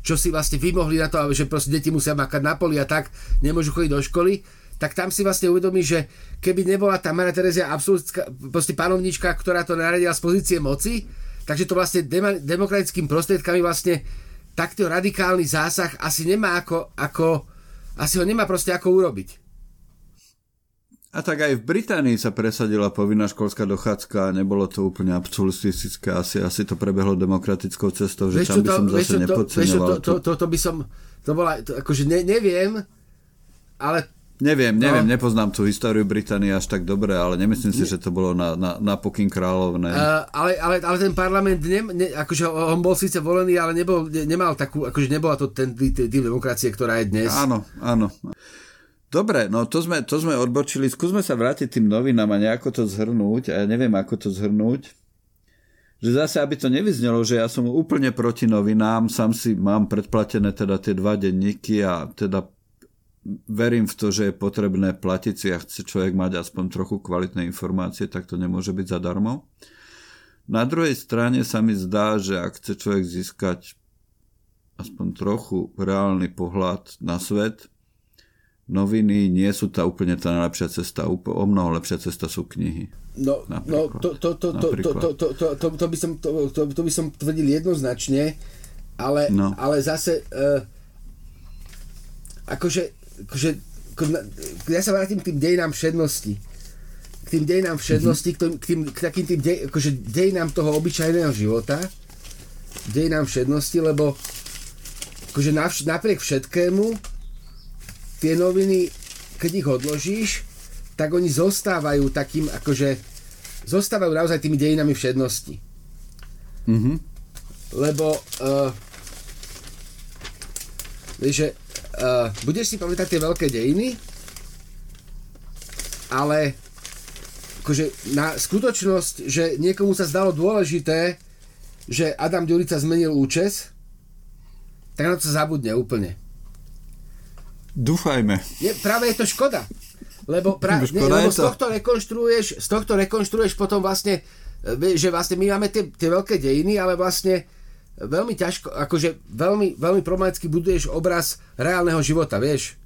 čo si vlastne vymohli na to, že proste deti musia makať na poli a tak, nemôžu chodiť do školy, tak tam si vlastne uvedomí, že keby nebola tá Maria Terezia absolútka, panovnička, ktorá to naradila z pozície moci, takže to vlastne dema, demokratickými prostriedkami vlastne takto radikálny zásah asi nemá ako, ako asi ho nemá proste ako urobiť. A tak aj v Británii sa presadila povinná školská dochádzka a nebolo to úplne absolutistické, asi, asi to prebehlo demokratickou cestou, že Vieš tam by som to, vieš zase vieš nepodceňoval. to, to, to, to by som, to bola, to, akože ne, neviem, ale Neviem, neviem, No. nepoznám tú históriu Británie až tak dobre, ale nemyslím si, že to bolo na, na, na pokyn kráľovnej. Uh, ale, ale, ale ten parlament, ne, ne, akože on bol síce volený, ale nebol, ne, nemal takú, akože nebola to ten typ demokracie, ktorá je dnes. Áno, áno. Dobre, no to sme, to sme odbočili. Skúsme sa vrátiť tým novinám a nejako to zhrnúť. A ja neviem, ako to zhrnúť. Že zase, aby to nevyznelo, že ja som úplne proti novinám, sám si mám predplatené teda tie dva denníky a teda verím v to, že je potrebné platiť si a chce človek mať aspoň trochu kvalitné informácie, tak to nemôže byť zadarmo. Na druhej strane sa mi zdá, že ak chce človek získať aspoň trochu reálny pohľad na svet, noviny nie sú tá úplne tá najlepšia cesta, o mnoho lepšia cesta sú knihy. No, no to, to, to, to, to, to, to, to, to, to, by som, to, to, to by som tvrdil jednoznačne, ale, No. ale zase uh, akože, akože ja sa vrátim k tým dejinám všednosti. K tým dejinám všednosti, tým, k, tým, k takým tým dej, akože dejinám toho obyčajného života, dejinám všednosti, lebo akože navš- napriek všetkému tie noviny, keď ich odložíš, tak oni zostávajú takým, akože zostávajú naozaj tými dejinami všednosti. Mhm. Lebo uh, že uh, budeš si pamätať tie veľké dejiny, ale akože na skutočnosť, že niekomu sa zdalo dôležité, že Adam Ďurica zmenil účes, tak na to sa zabudne úplne. Dúfajme. Nie, práve je to škoda. Lebo, pra, nie, lebo je z to. tohto rekonštruuješ, z tohto rekonštruuješ potom vlastne, e, že vlastne my máme tie, tie veľké dejiny, ale vlastne veľmi ťažko, akože veľmi, veľmi problematicky buduješ obraz reálneho života, vieš.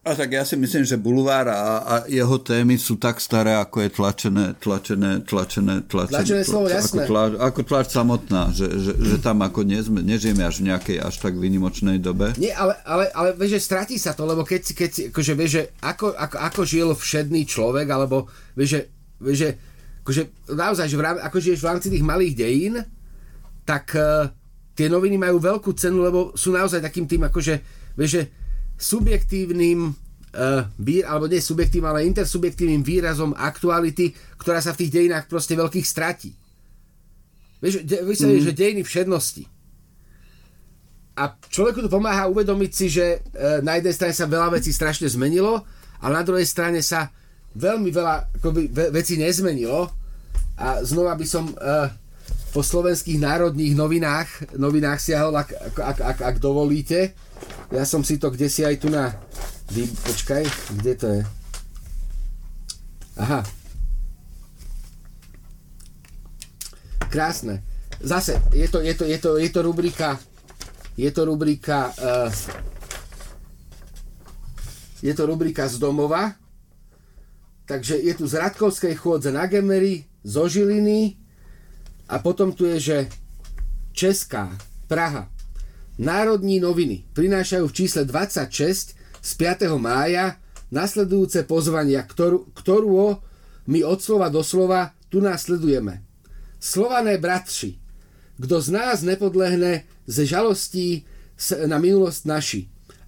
A tak ja si myslím, že bulvár a, a jeho témy sú tak staré, ako je tlačené, tlačené, tlačené, tlačené. Tlačené slovo, ako, jasné. tlač, ako tlač samotná, že, že, že tam ako nie sme, nežijeme až v nejakej až tak výnimočnej dobe. Nie, ale, ale, ale vieš, že stratí sa to, lebo keď si, keď si akože vieš, že ako, ako, ako žil všedný človek, alebo vieš, že, vieš, že akože naozaj, že v ako žiješ v rámci tých malých dejín, tak uh, tie noviny majú veľkú cenu, lebo sú naozaj takým tým, akože, vieš, že subjektívnym uh, vír, alebo nie subjektívnym, ale intersubjektívnym výrazom aktuality, ktorá sa v tých dejinách proste veľkých stratí. Vieš, de, vieš mm. že dejiny všednosti. A človeku to pomáha uvedomiť si, že e, na jednej strane sa veľa vecí strašne zmenilo, ale na druhej strane sa veľmi veľa akoby, ve, vecí nezmenilo. A znova by som e, po slovenských národných novinách, novinách siahol, ak, ak, ak, ak, ak dovolíte. Ja som si to kde si aj tu na... Vy, počkaj, kde to je? Aha. Krásne. Zase, je to, je to, je to, je to rubrika je to rubrika uh, je to rubrika z domova takže je tu z Radkovskej chôdze na Gemery zo Žiliny a potom tu je, že Česká, Praha Národní noviny prinášajú v čísle 26 z 5. mája nasledujúce pozvania, ktorú, ktorú my od slova do slova tu následujeme. Slované bratři, kto z nás nepodlehne ze žalostí na minulosť naši.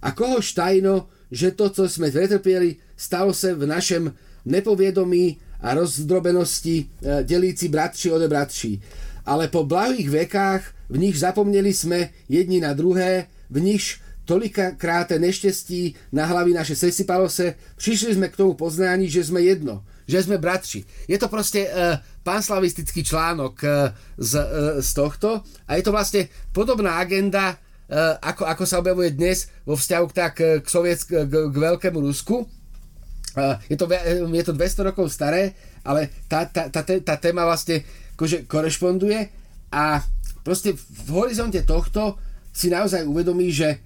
A kohož tajno, že to, co sme pretrpieli, stalo sa v našem nepoviedomí a rozdrobenosti e, delíci bratši ode bratší. Ale po blahých vekách v nich zapomneli sme jedni na druhé, v nich tolikrát neštestí na hlavy naše sesypalo se, prišli sme k tomu poznání, že sme jedno, že sme bratři. Je to proste uh, panslavistický článok uh, z, uh, z tohto a je to vlastne podobná agenda, uh, ako, ako sa objavuje dnes vo vzťahu k, tak, k, sovietsk, k, k veľkému Rusku. Je, to, je to 200 rokov staré, ale tá, tá, tá, tá téma vlastne akože korešponduje a proste v horizonte tohto si naozaj uvedomí, že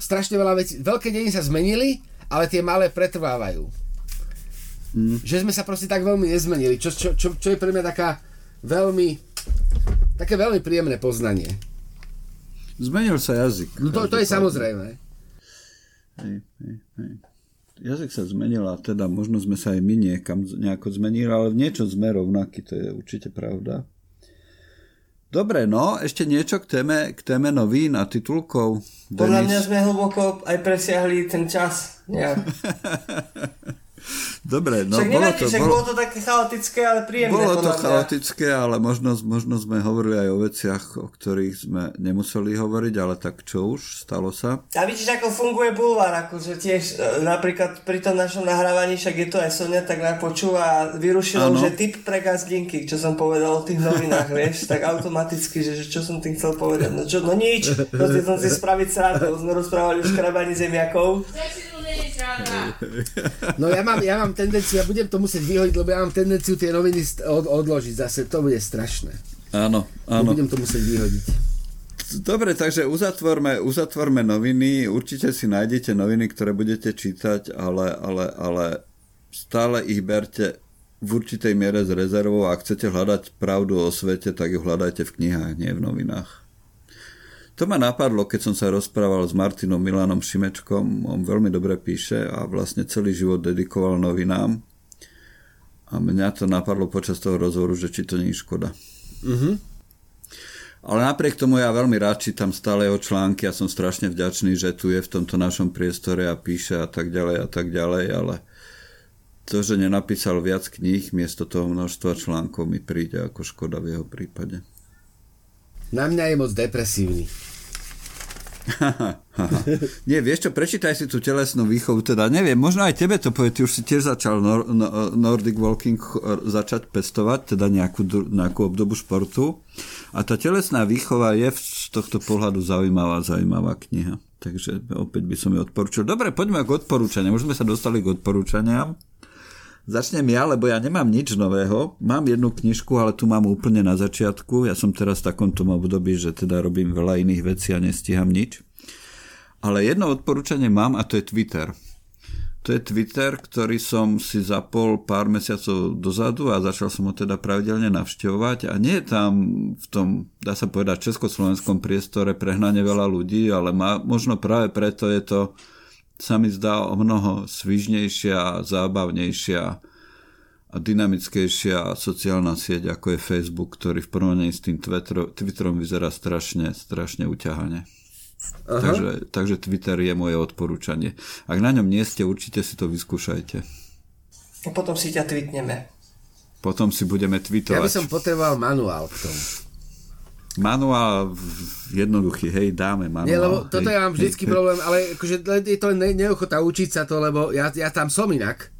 strašne veľa vecí, veľké dejiny sa zmenili, ale tie malé pretrvávajú. Mm. Že sme sa proste tak veľmi nezmenili, čo, čo, čo, čo je pre mňa taká veľmi, také veľmi príjemné poznanie. Zmenil sa jazyk. No to, to je samozrejme. Hej, hej, hej. Jazyk sa zmenil a teda možno sme sa aj my niekam nejako zmenili, ale niečo sme rovnakí, to je určite pravda. Dobre, no, ešte niečo k téme, k téme novín a titulkov. Podľa mňa sme hlboko aj presiahli ten čas. Nejak. Dobre, no však bolo nevadí, to... Však bolo, bolo to také chaotické, ale príjemné. Bolo to mňa. chaotické, ale možno, možno sme hovorili aj o veciach, o ktorých sme nemuseli hovoriť, ale tak čo už, stalo sa. A vidíš, ako funguje bulvár, akože tiež e, napríklad pri tom našom nahrávaní, však je to aj Sonia, tak nám počúva a vyrušilo, Áno. že typ pre gazdinky, čo som povedal o tých novinách, vieš, tak automaticky, že, že čo som tým chcel povedať. No čo, no nič, proste som si spraviť srandu, sme rozprávali o škrabaní zemiakov. No ja mám, ja mám tendenciu, ja budem to musieť vyhodiť, lebo ja mám tendenciu tie noviny od, odložiť zase, to bude strašné. Áno, áno. budem to musieť vyhodiť. Dobre, takže uzatvorme, uzatvorme noviny. Určite si nájdete noviny, ktoré budete čítať, ale, ale, ale stále ich berte v určitej miere z rezervou. Ak chcete hľadať pravdu o svete, tak ju hľadajte v knihách, nie v novinách. To ma napadlo, keď som sa rozprával s Martinom Milanom Šimečkom. On veľmi dobre píše a vlastne celý život dedikoval novinám. A mňa to napadlo počas toho rozhovoru, že či to nie je škoda. Ale napriek tomu ja veľmi rád čítam stále jeho články a som strašne vďačný, že tu je v tomto našom priestore a píše a tak ďalej a tak ďalej, ale to, že nenapísal viac kníh miesto toho množstva článkov mi príde ako škoda v jeho prípade. Na mňa je moc depresívny. Nie, vieš čo, prečítaj si tú telesnú výchovu, teda neviem, možno aj tebe to povie, ty už si tiež začal nor, no, Nordic Walking začať pestovať, teda nejakú, nejakú obdobu športu a tá telesná výchova je z tohto pohľadu zaujímavá, zaujímavá kniha. Takže opäť by som ju odporúčil. Dobre, poďme k odporúčaniam. Už sme sa dostali k odporúčaniam. Začnem ja, lebo ja nemám nič nového. Mám jednu knižku, ale tu mám úplne na začiatku. Ja som teraz v takom tom období, že teda robím veľa iných vecí a nestíham nič. Ale jedno odporúčanie mám a to je Twitter. To je Twitter, ktorý som si zapol pár mesiacov dozadu a začal som ho teda pravidelne navštevovať a nie je tam v tom, dá sa povedať, československom priestore prehnane veľa ľudí, ale má, možno práve preto je to sa mi zdá o mnoho svižnejšia, zábavnejšia a dynamickejšia sociálna sieť, ako je Facebook, ktorý v porovnaní s tým Twitter, Twitterom vyzerá strašne, strašne uťahane. Takže, takže Twitter je moje odporúčanie. Ak na ňom nie ste, určite si to vyskúšajte. A potom si ťa tweetneme. Potom si budeme Ja tweetovať. by som potreboval manuál k tomu. Manuál jednoduchý, hej, dáme manuál. Nie, lebo hej, toto ja mám vždycky hej, problém, ale akože je to ne, neochota učiť sa to, lebo ja, ja tam som inak.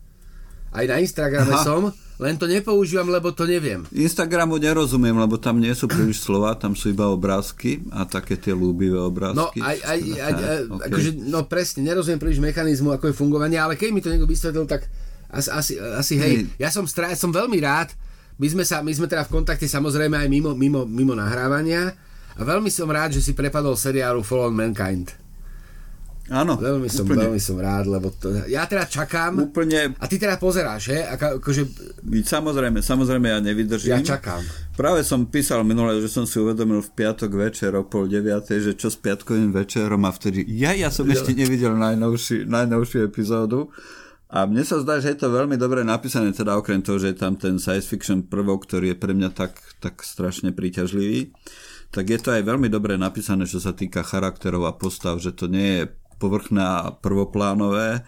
Aj na Instagrame Aha. som, len to nepoužívam, lebo to neviem. Instagramu nerozumiem, lebo tam nie sú príliš slova, tam sú iba obrázky a také tie ľúbivé No, obrázky. aj, aj, aj, aj Ok. akože, no presne, nerozumiem príliš mechanizmu, ako je fungovanie, ale keď mi to niekto vysvetlil, tak asi, asi, asi hej. Hej. Ja som, strá, som veľmi rád, my sme, sa, my sme teda v kontakte samozrejme aj mimo, mimo, mimo nahrávania a veľmi som rád, že si prepadol seriálu Fallen Mankind. Áno, Veľmi som, úplne, veľmi som rád, lebo to, ja teda čakám úplne, a ty teda pozeráš, he? Ako, akože, samozrejme, samozrejme ja nevydržím. ja čakám. Práve som písal minule, že som si uvedomil v piatok večer o pol deviatej, že čo s piatkovým večerom a vtedy, ja, ja som ešte nevidel najnovší, najnovšiu epizódu a mne sa zdá, že je to veľmi dobre napísané, teda okrem toho, že je tam ten science fiction prvok, ktorý je pre mňa tak, tak strašne príťažlivý, tak je to aj veľmi dobre napísané, čo sa týka charakterov a postav, že to nie je povrchné a prvoplánové,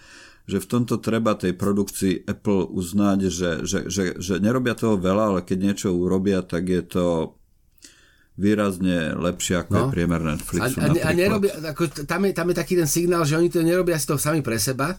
že v tomto treba tej produkcii Apple uznať, že, že, že, že nerobia toho veľa, ale keď niečo urobia, tak je to výrazne lepšie ako no. je priemer Netflixu. A, a, a nerobia, ako, tam, je, tam je taký ten signál, že oni to nerobia si to sami pre seba,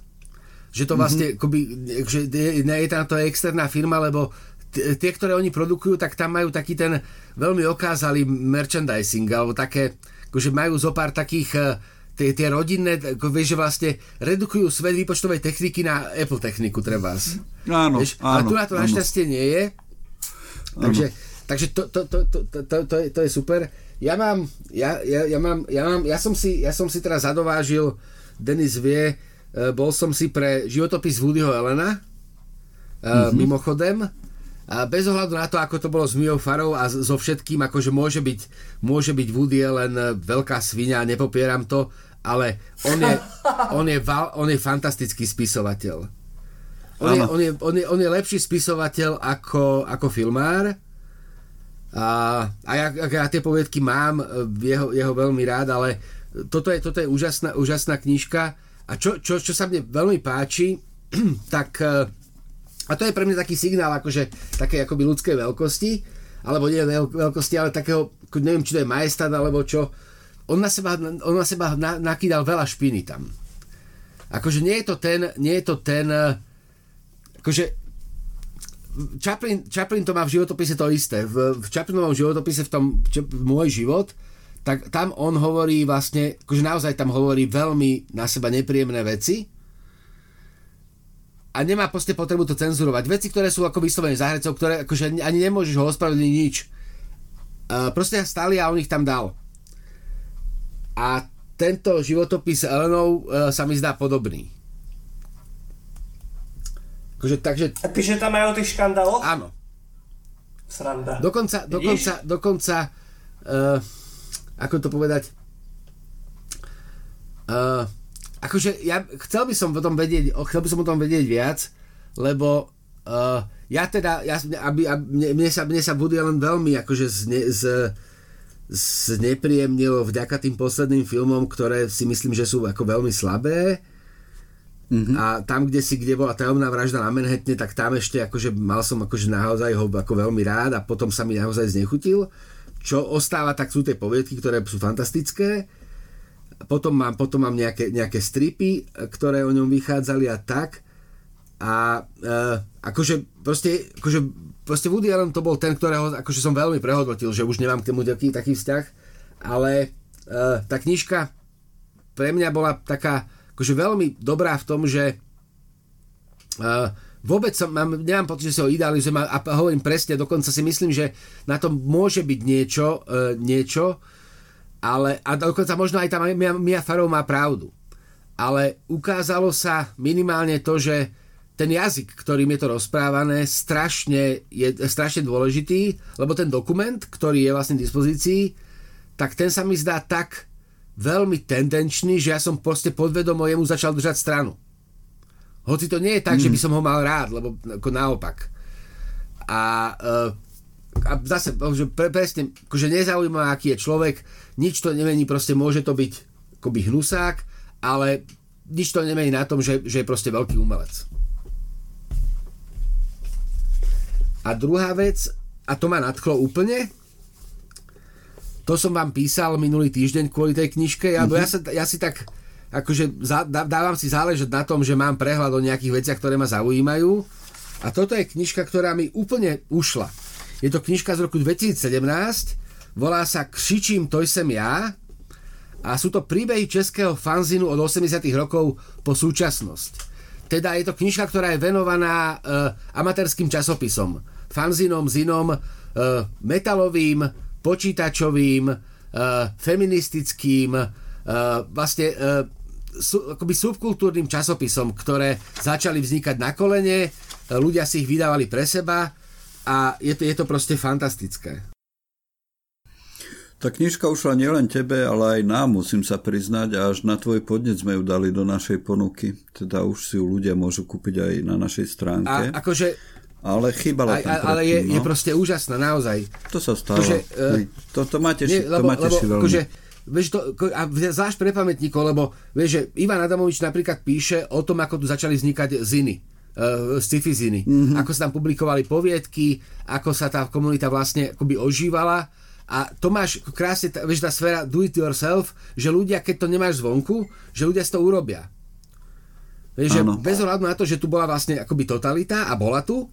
že to vlastne, mm-hmm. akoby, že je, je tam to externá firma, lebo tie, ktoré oni produkujú, tak tam majú taký ten veľmi okázalý merchandising, alebo také, akože majú zo pár takých eh, tie, tie rodinné, ako vieš, že vlastne redukujú svet výpočtovej techniky na Apple techniku, treba. Áno, vieš? áno. Ale tu na to našťastie nie je. Takže, takže to, to, to, to, to, to, to, je, to je super. Ja mám, ja, ja, ja mám, ja mám, ja som si, ja som si teraz zadovážil, Denis vie, bol som si pre životopis Woodyho Elena, mm-hmm. mimochodem, a bez ohľadu na to, ako to bolo s Miou Farou a so všetkým, akože môže byť, môže byť Woody len veľká svinia, nepopieram to, ale on je, on je, on je fantastický spisovateľ. On je, on, je, on, je, on je lepší spisovateľ ako, ako filmár a, a ja, ja tie poviedky mám, jeho, jeho veľmi rád, ale toto je, toto je úžasná, úžasná knižka a čo, čo, čo sa mne veľmi páči, tak a to je pre mňa taký signál, akože také akoby ľudskej veľkosti, alebo nie veľkosti, ale takého, neviem, či to je majestát, alebo čo. On na seba, on na seba na, nakýdal veľa špiny tam. Akože nie je to ten, nie je to ten, akože Chaplin, Chaplin to má v životopise to isté. V, v Chaplinovom životopise v tom čo, môj život, tak tam on hovorí vlastne, akože naozaj tam hovorí veľmi na seba nepríjemné veci, a nemá proste potrebu to cenzurovať. Veci, ktoré sú ako vyslovene za hercov, ktoré akože ani nemôžeš ho ospravedlniť nič. Uh, proste stáli a on ich tam dal. A tento životopis Elenou uh, sa mi zdá podobný. Akože, takže... A píše tam aj o tých škandáloch? Áno. Sranda. Dokonca, dokonca, dokonca uh, ako to povedať, uh, akože ja chcel by som o tom vedieť, chcel by som o tom vedieť viac, lebo uh, ja teda, ja, aby, aby, mne, mne, sa, mne sa Woody Allen veľmi akože zne, z, znepríjemnilo vďaka tým posledným filmom, ktoré si myslím, že sú ako veľmi slabé. Mm-hmm. A tam, kde si, kde bola tajomná vražda na Manhattane, tak tam ešte akože mal som akože naozaj ho ako veľmi rád a potom sa mi naozaj znechutil. Čo ostáva, tak sú tie poviedky, ktoré sú fantastické potom mám, potom mám nejaké, nejaké stripy, ktoré o ňom vychádzali a tak. A e, akože proste, akože proste Woody Allen to bol ten, ktorého akože som veľmi prehodnotil, že už nemám k tomu taký, taký vzťah, ale e, tá knižka pre mňa bola taká akože veľmi dobrá v tom, že e, vôbec som, mám, nemám pocit, že si ho idealizujem a, hovorím presne, dokonca si myslím, že na tom môže byť niečo, e, niečo, ale, a dokonca možno aj tá Mia, Mia Farov má pravdu. Ale ukázalo sa minimálne to, že ten jazyk, ktorým je to rozprávané, strašne, je strašne dôležitý, lebo ten dokument, ktorý je vlastne v dispozícii, tak ten sa mi zdá tak veľmi tendenčný, že ja som proste podvedomo jemu začal držať stranu. Hoci to nie je tak, mm. že by som ho mal rád, lebo ako naopak. A uh, a zase, že pre, presne, akože nezaujíma, aký je človek, nič to nemení, proste môže to byť akoby hnusák, ale nič to nemení na tom, že, že je proste veľký umelec. A druhá vec, a to ma nadchlo úplne, to som vám písal minulý týždeň kvôli tej knižke, alebo mm-hmm. ja, sa, ja si tak akože dávam si záležať na tom, že mám prehľad o nejakých veciach, ktoré ma zaujímajú. A toto je knižka, ktorá mi úplne ušla je to knižka z roku 2017, volá sa Křičím, to sem ja a sú to príbehy českého fanzinu od 80 rokov po súčasnosť. Teda je to knižka, ktorá je venovaná uh, amatérským časopisom, fanzinom, zinom, uh, metalovým, počítačovým, uh, feministickým, uh, vlastne uh, sú, akoby subkultúrnym časopisom, ktoré začali vznikať na kolene, ľudia si ich vydávali pre seba a je to, je to proste fantastické. Tá knižka ušla nielen tebe, ale aj nám, musím sa priznať, a až na tvoj podnec sme ju dali do našej ponuky. Teda už si ju ľudia môžu kúpiť aj na našej stránke. A akože Ale chýbalo Aj, tam ale je, predtým, je no. proste úžasná, naozaj. To sa stalo. Akože, Hej, to, to ma teší, Nie, to ma teší veľmi. akože, vieš, to, a zvlášť pre pamätníkov, lebo vieš, že Ivan Adamovič napríklad píše o tom, ako tu začali vznikať ziny, uh, sci-fi ziny. Mhm. Mm-hmm. Ako sa tam publikovali poviedky, ako sa tá komunita vlastne akoby ožívala. A to máš krásne, tá- vieš, tá sféra do it yourself, že ľudia, keď to nemáš zvonku, že ľudia si to urobia. Vieš, že bez ohľadu na to, že tu bola vlastne akoby totalita a bola tu,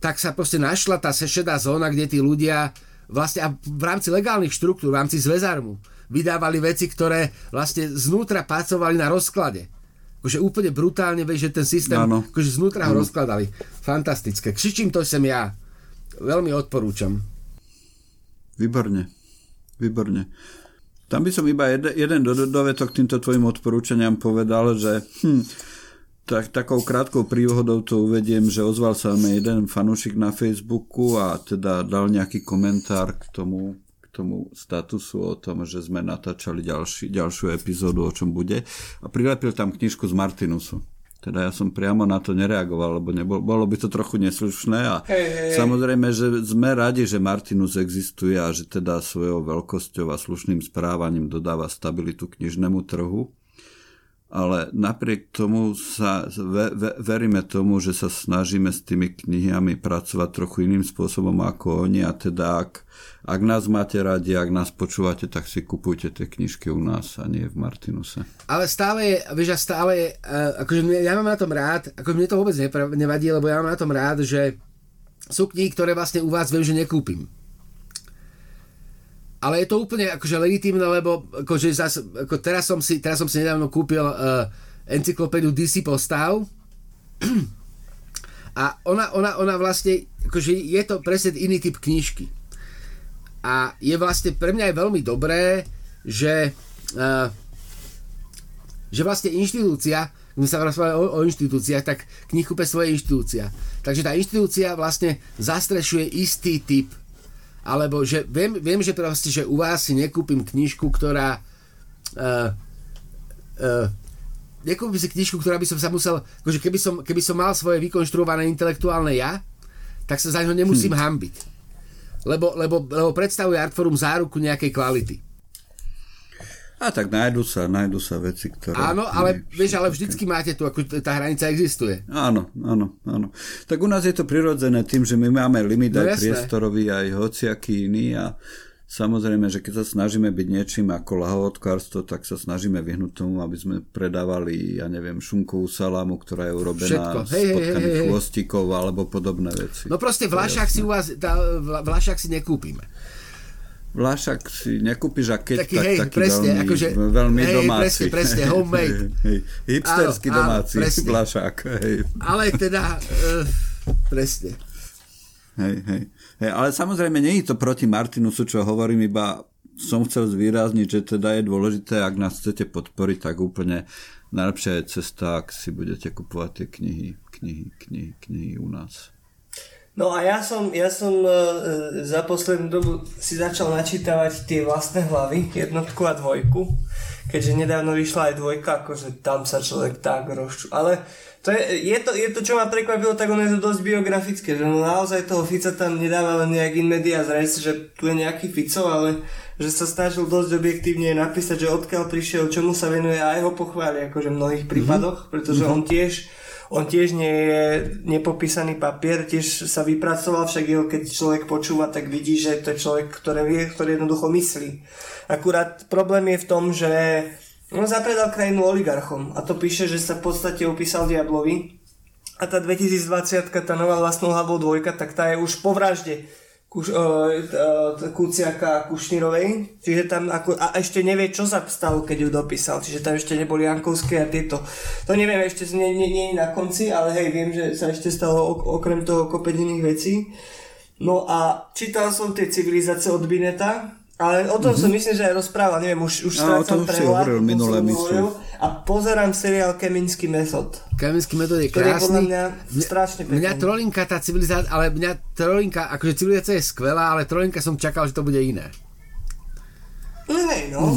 tak sa proste našla tá šedá zóna, kde tí ľudia vlastne a v rámci legálnych štruktúr, v rámci zväzarmu vydávali veci, ktoré vlastne znútra pracovali na rozklade. Akože úplne brutálne, vieš, že ten systém, Áno. akože znútra ho rozkladali. Fantastické. Křičím to sem ja. Veľmi odporúčam. Výborne. Výborne. Tam by som iba jeden, jeden do- do- dovetok týmto tvojim odporúčaniam povedal, že hm, tak, takou krátkou príhodou to uvediem, že ozval sa mi jeden fanúšik na Facebooku a teda dal nejaký komentár k tomu, tomu statusu o tom, že sme natáčali ďalší, ďalšiu epizódu, o čom bude a prilepil tam knižku z Martinusu. Teda ja som priamo na to nereagoval, lebo nebolo, bolo by to trochu neslušné a hej, hej. samozrejme, že sme radi, že Martinus existuje a že teda svojou veľkosťou a slušným správaním dodáva stabilitu knižnému trhu. Ale napriek tomu sa ve, ve, veríme tomu, že sa snažíme s tými knihami pracovať trochu iným spôsobom ako oni a teda ak, ak nás máte radi, ak nás počúvate, tak si kupujte tie knižky u nás a nie v Martinuse. Ale stále vieš, a stále je, uh, akože ja mám na tom rád, ako mne to vôbec nevadí, lebo ja mám na tom rád, že sú knihy, ktoré vlastne u vás viem, že nekúpim. Ale je to úplne akože legitímne, lebo akože zas, ako teraz, som si, teraz som si nedávno kúpil uh, encyklopédiu DC postav a ona, ona, ona vlastne, akože je to presne iný typ knižky. A je vlastne, pre mňa je veľmi dobré, že uh, že vlastne inštitúcia, my sa rozprávame o, o inštitúciách, tak knihu pre svoje inštitúcia. Takže tá inštitúcia vlastne zastrešuje istý typ. Alebo že viem, viem že proste, že u vás si nekúpim knižku, ktorá uh, uh, nekúpim si knižku, ktorá by som sa musel, akože keby som, keby som mal svoje vykonštruované intelektuálne ja, tak sa za ňo nemusím hm. hambiť. Lebo, lebo, lebo predstavuje Artforum záruku nejakej kvality. A tak nájdu sa, nájdu sa veci, ktoré... Áno, ale nie, vieš, ale vždycky máte tu, ako tá hranica existuje. Áno, áno, áno. Tak u nás je to prirodzené tým, že my máme limit No aj jasné. priestorový, aj hociaký iný a samozrejme, že keď sa snažíme byť niečím ako lahovodkárstvo, tak sa snažíme vyhnúť tomu, aby sme predávali, ja neviem, šunkovú salámu, ktorá je urobená Všetko. z Hej, potkaných hej, hej. chvostíkov alebo podobné veci. No proste vlašák si u vás, tá, vla- vlašák si nekúpime. Vlášak si nekúpiš a keď, Taký, tak hej, taký presne, veľmi, akože- veľmi hej, domáci. presne, presne, homemade. Hej, hipstersky Áno, áno, domáci presne. vlášak. Hej. Ale teda, uh, presne. Hej, hej. hej, ale samozrejme nie je to proti Martinusu, čo hovorím, iba som chcel zvýrazniť, že teda je dôležité, ak nás chcete podporiť, tak úplne najlepšia je cesta, ak si budete kupovať tie knihy, knihy, knihy, knihy u nás. No a ja som, ja som e, za poslednú dobu si začal načítavať tie vlastné hlavy, jednotku a dvojku, keďže nedávno vyšla aj dvojka, akože tam sa človek tak rozču... Ale to je, je, to, je to, čo ma prekvapilo, tak ono je to dosť biografické, že no naozaj toho Fica tam nedáva len nejak in media zres, že tu je nejaký Fico, ale že sa snažil dosť objektívne napísať, že odkiaľ prišiel, čomu sa venuje a aj ho pochváli, akože v mnohých prípadoch, pretože on tiež on tiež nie je nepopísaný papier, tiež sa vypracoval, však jeho keď človek počúva, tak vidí, že to je človek, ktorý, vie, ktorý jednoducho myslí. Akurát problém je v tom, že on zapredal krajinu oligarchom a to píše, že sa v podstate upísal diablovi a tá 2020, tá nová vlastnou hlavou dvojka, tak tá je už po vražde Kuš, uh, uh, Kuciaka a Kušnírovej, čiže tam ako, a ešte nevie, čo sa stalo, keď ju dopísal, čiže tam ešte neboli Jankovské a tieto. To neviem, ešte nie, nie, nie na konci, ale hej, viem, že sa ešte stalo ok- okrem toho kopec iných vecí. No a čítal som tie civilizácie od Bineta, ale o tom mm-hmm. som myslím, že aj rozprával, neviem, už, už Áno, o strácam prehľad, hovoril minule, myslím. A pozerám seriál Keminsky metód. Kamenský metód je Ktorý je podľa krásny. mňa strašne pekný. Mňa trolinka, tá civilizácia, ale mňa trolinka, akože civilizácia je skvelá, ale trolinka som čakal, že to bude iné. No hej, no.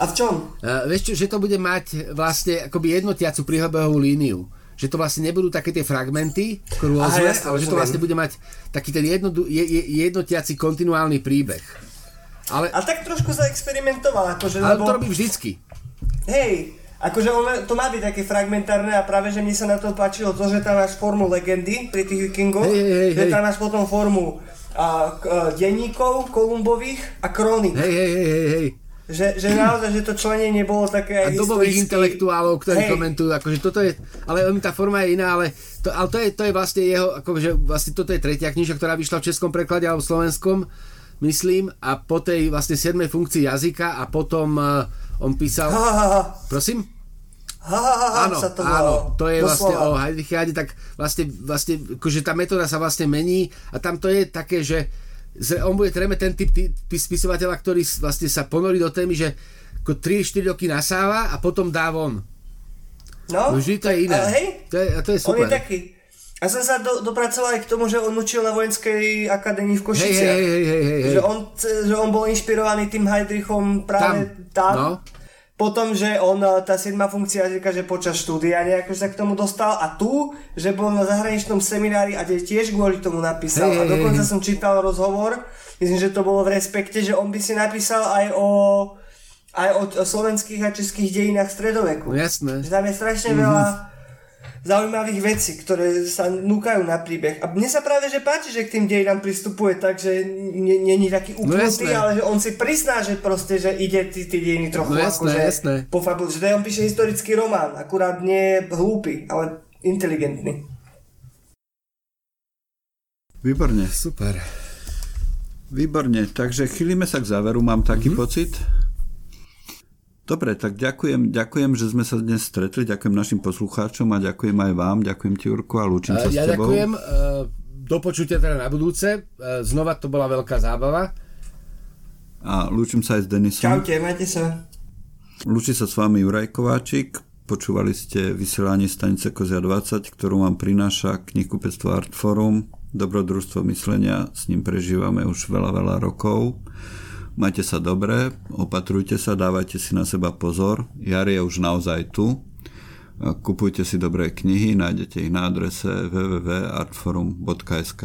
A v čom? Uh, vieš čo, že to bude mať vlastne akoby jednotiacu príhobehovú líniu. že to vlastne nebudú také tie fragmenty rôzne, ale že to vlastne bude mať taký ten jednodu, je, je, jednotiaci kontinuálny príbeh. Ale, A tak trošku zaexperimentoval, akože, ale lebo... to robí vždycky. Hej, akože on, to má byť také fragmentárne a práve, že mi sa na to páčilo to, že tam máš formu legendy pri tých vikingoch, Hej, hej, hej, že tam máš potom formu a, a, denníkov kolumbových a kronik. Hej, hej, hej, hej. Že, že naozaj, že to členenie bolo A také aj dobových historicky- intelektuálov, ktorí Hej. komentujú, akože toto je, ale tá forma je iná, ale to, ale to je, to je vlastne jeho, akože vlastne toto je tretia kniža, ktorá vyšla v českom preklade alebo v slovenskom, myslím, a po tej vlastne 7. funkcii jazyka a potom uh, on písal, Ha, ha, ha, prosím? ha, ha, ha, Áno, sa to áno, to je vlastne Doslova. o Heidricháde, tak vlastne, vlastne akože tá metóda sa vlastne mení a tam to je také, že on bude treme ten typ ty, ty spisovateľa, ktorý vlastne sa ponorí do témy, že ako 3-4 roky nasáva a potom dá von. No, No vždy to je iné. Hej, To je, to je on super. je taký. A som sa do, dopracoval aj k tomu, že on učil na vojenskej akadémii v Košiciach. hej, hej, hej, hej, hej. Že, on, že on bol inšpirovaný tým Heidrichom práve Tam, tam. no. Potom, že on, eh, tá 7. funkcia jazyka, že počas štúdia nejako sa k tomu dostal a tu, že bol na zahraničnom seminári a tiež kvôli tomu napísal. Hej, a dokonca hej. som čítal rozhovor, myslím, že to bolo v Respekte, že on by si napísal aj o aj o, o slovenských a českých dejinách stredoveku. Jasné. Že tam je strašne veľa zaujímavých vecí, ktoré sa núkajú na príbeh. A mne sa práve že páči, že k tým dejinám pristupuje tak, že není taký upnutý, jasné. ale že on si prizná, že proste, že ide tie tí dejiny trochu No jasné, akože jasné. po fabul, že on píše historický román, akurát nie je hlúpy, ale inteligentný. Výborne, Super. výborne. Takže chýlime sa k záveru, mám taký mm-hmm. pocit. Dobre, tak ďakujem, ďakujem, že sme sa dnes stretli, ďakujem našim poslucháčom a ďakujem aj vám, ďakujem ti Jurko a lúčim sa Ja s tebou. ďakujem. eh, Do počutia teda na budúce. Eh, Znova to bola veľká zábava. A lúčim sa aj s Denisom. Čaute, majte sa. Lúči sa s vami Juraj Kováčik. Počúvali ste vysielanie stanice Kozia 20, ktorú vám prináša knihkupectvo Artforum. Dobrodružstvo myslenia, s ním prežívame už veľa, veľa rokov. Majte sa dobre, opatrujte sa, dávajte si na seba pozor. Jar je už naozaj tu. Kupujte si dobré knihy, nájdete ich na adrese www.artforum.sk.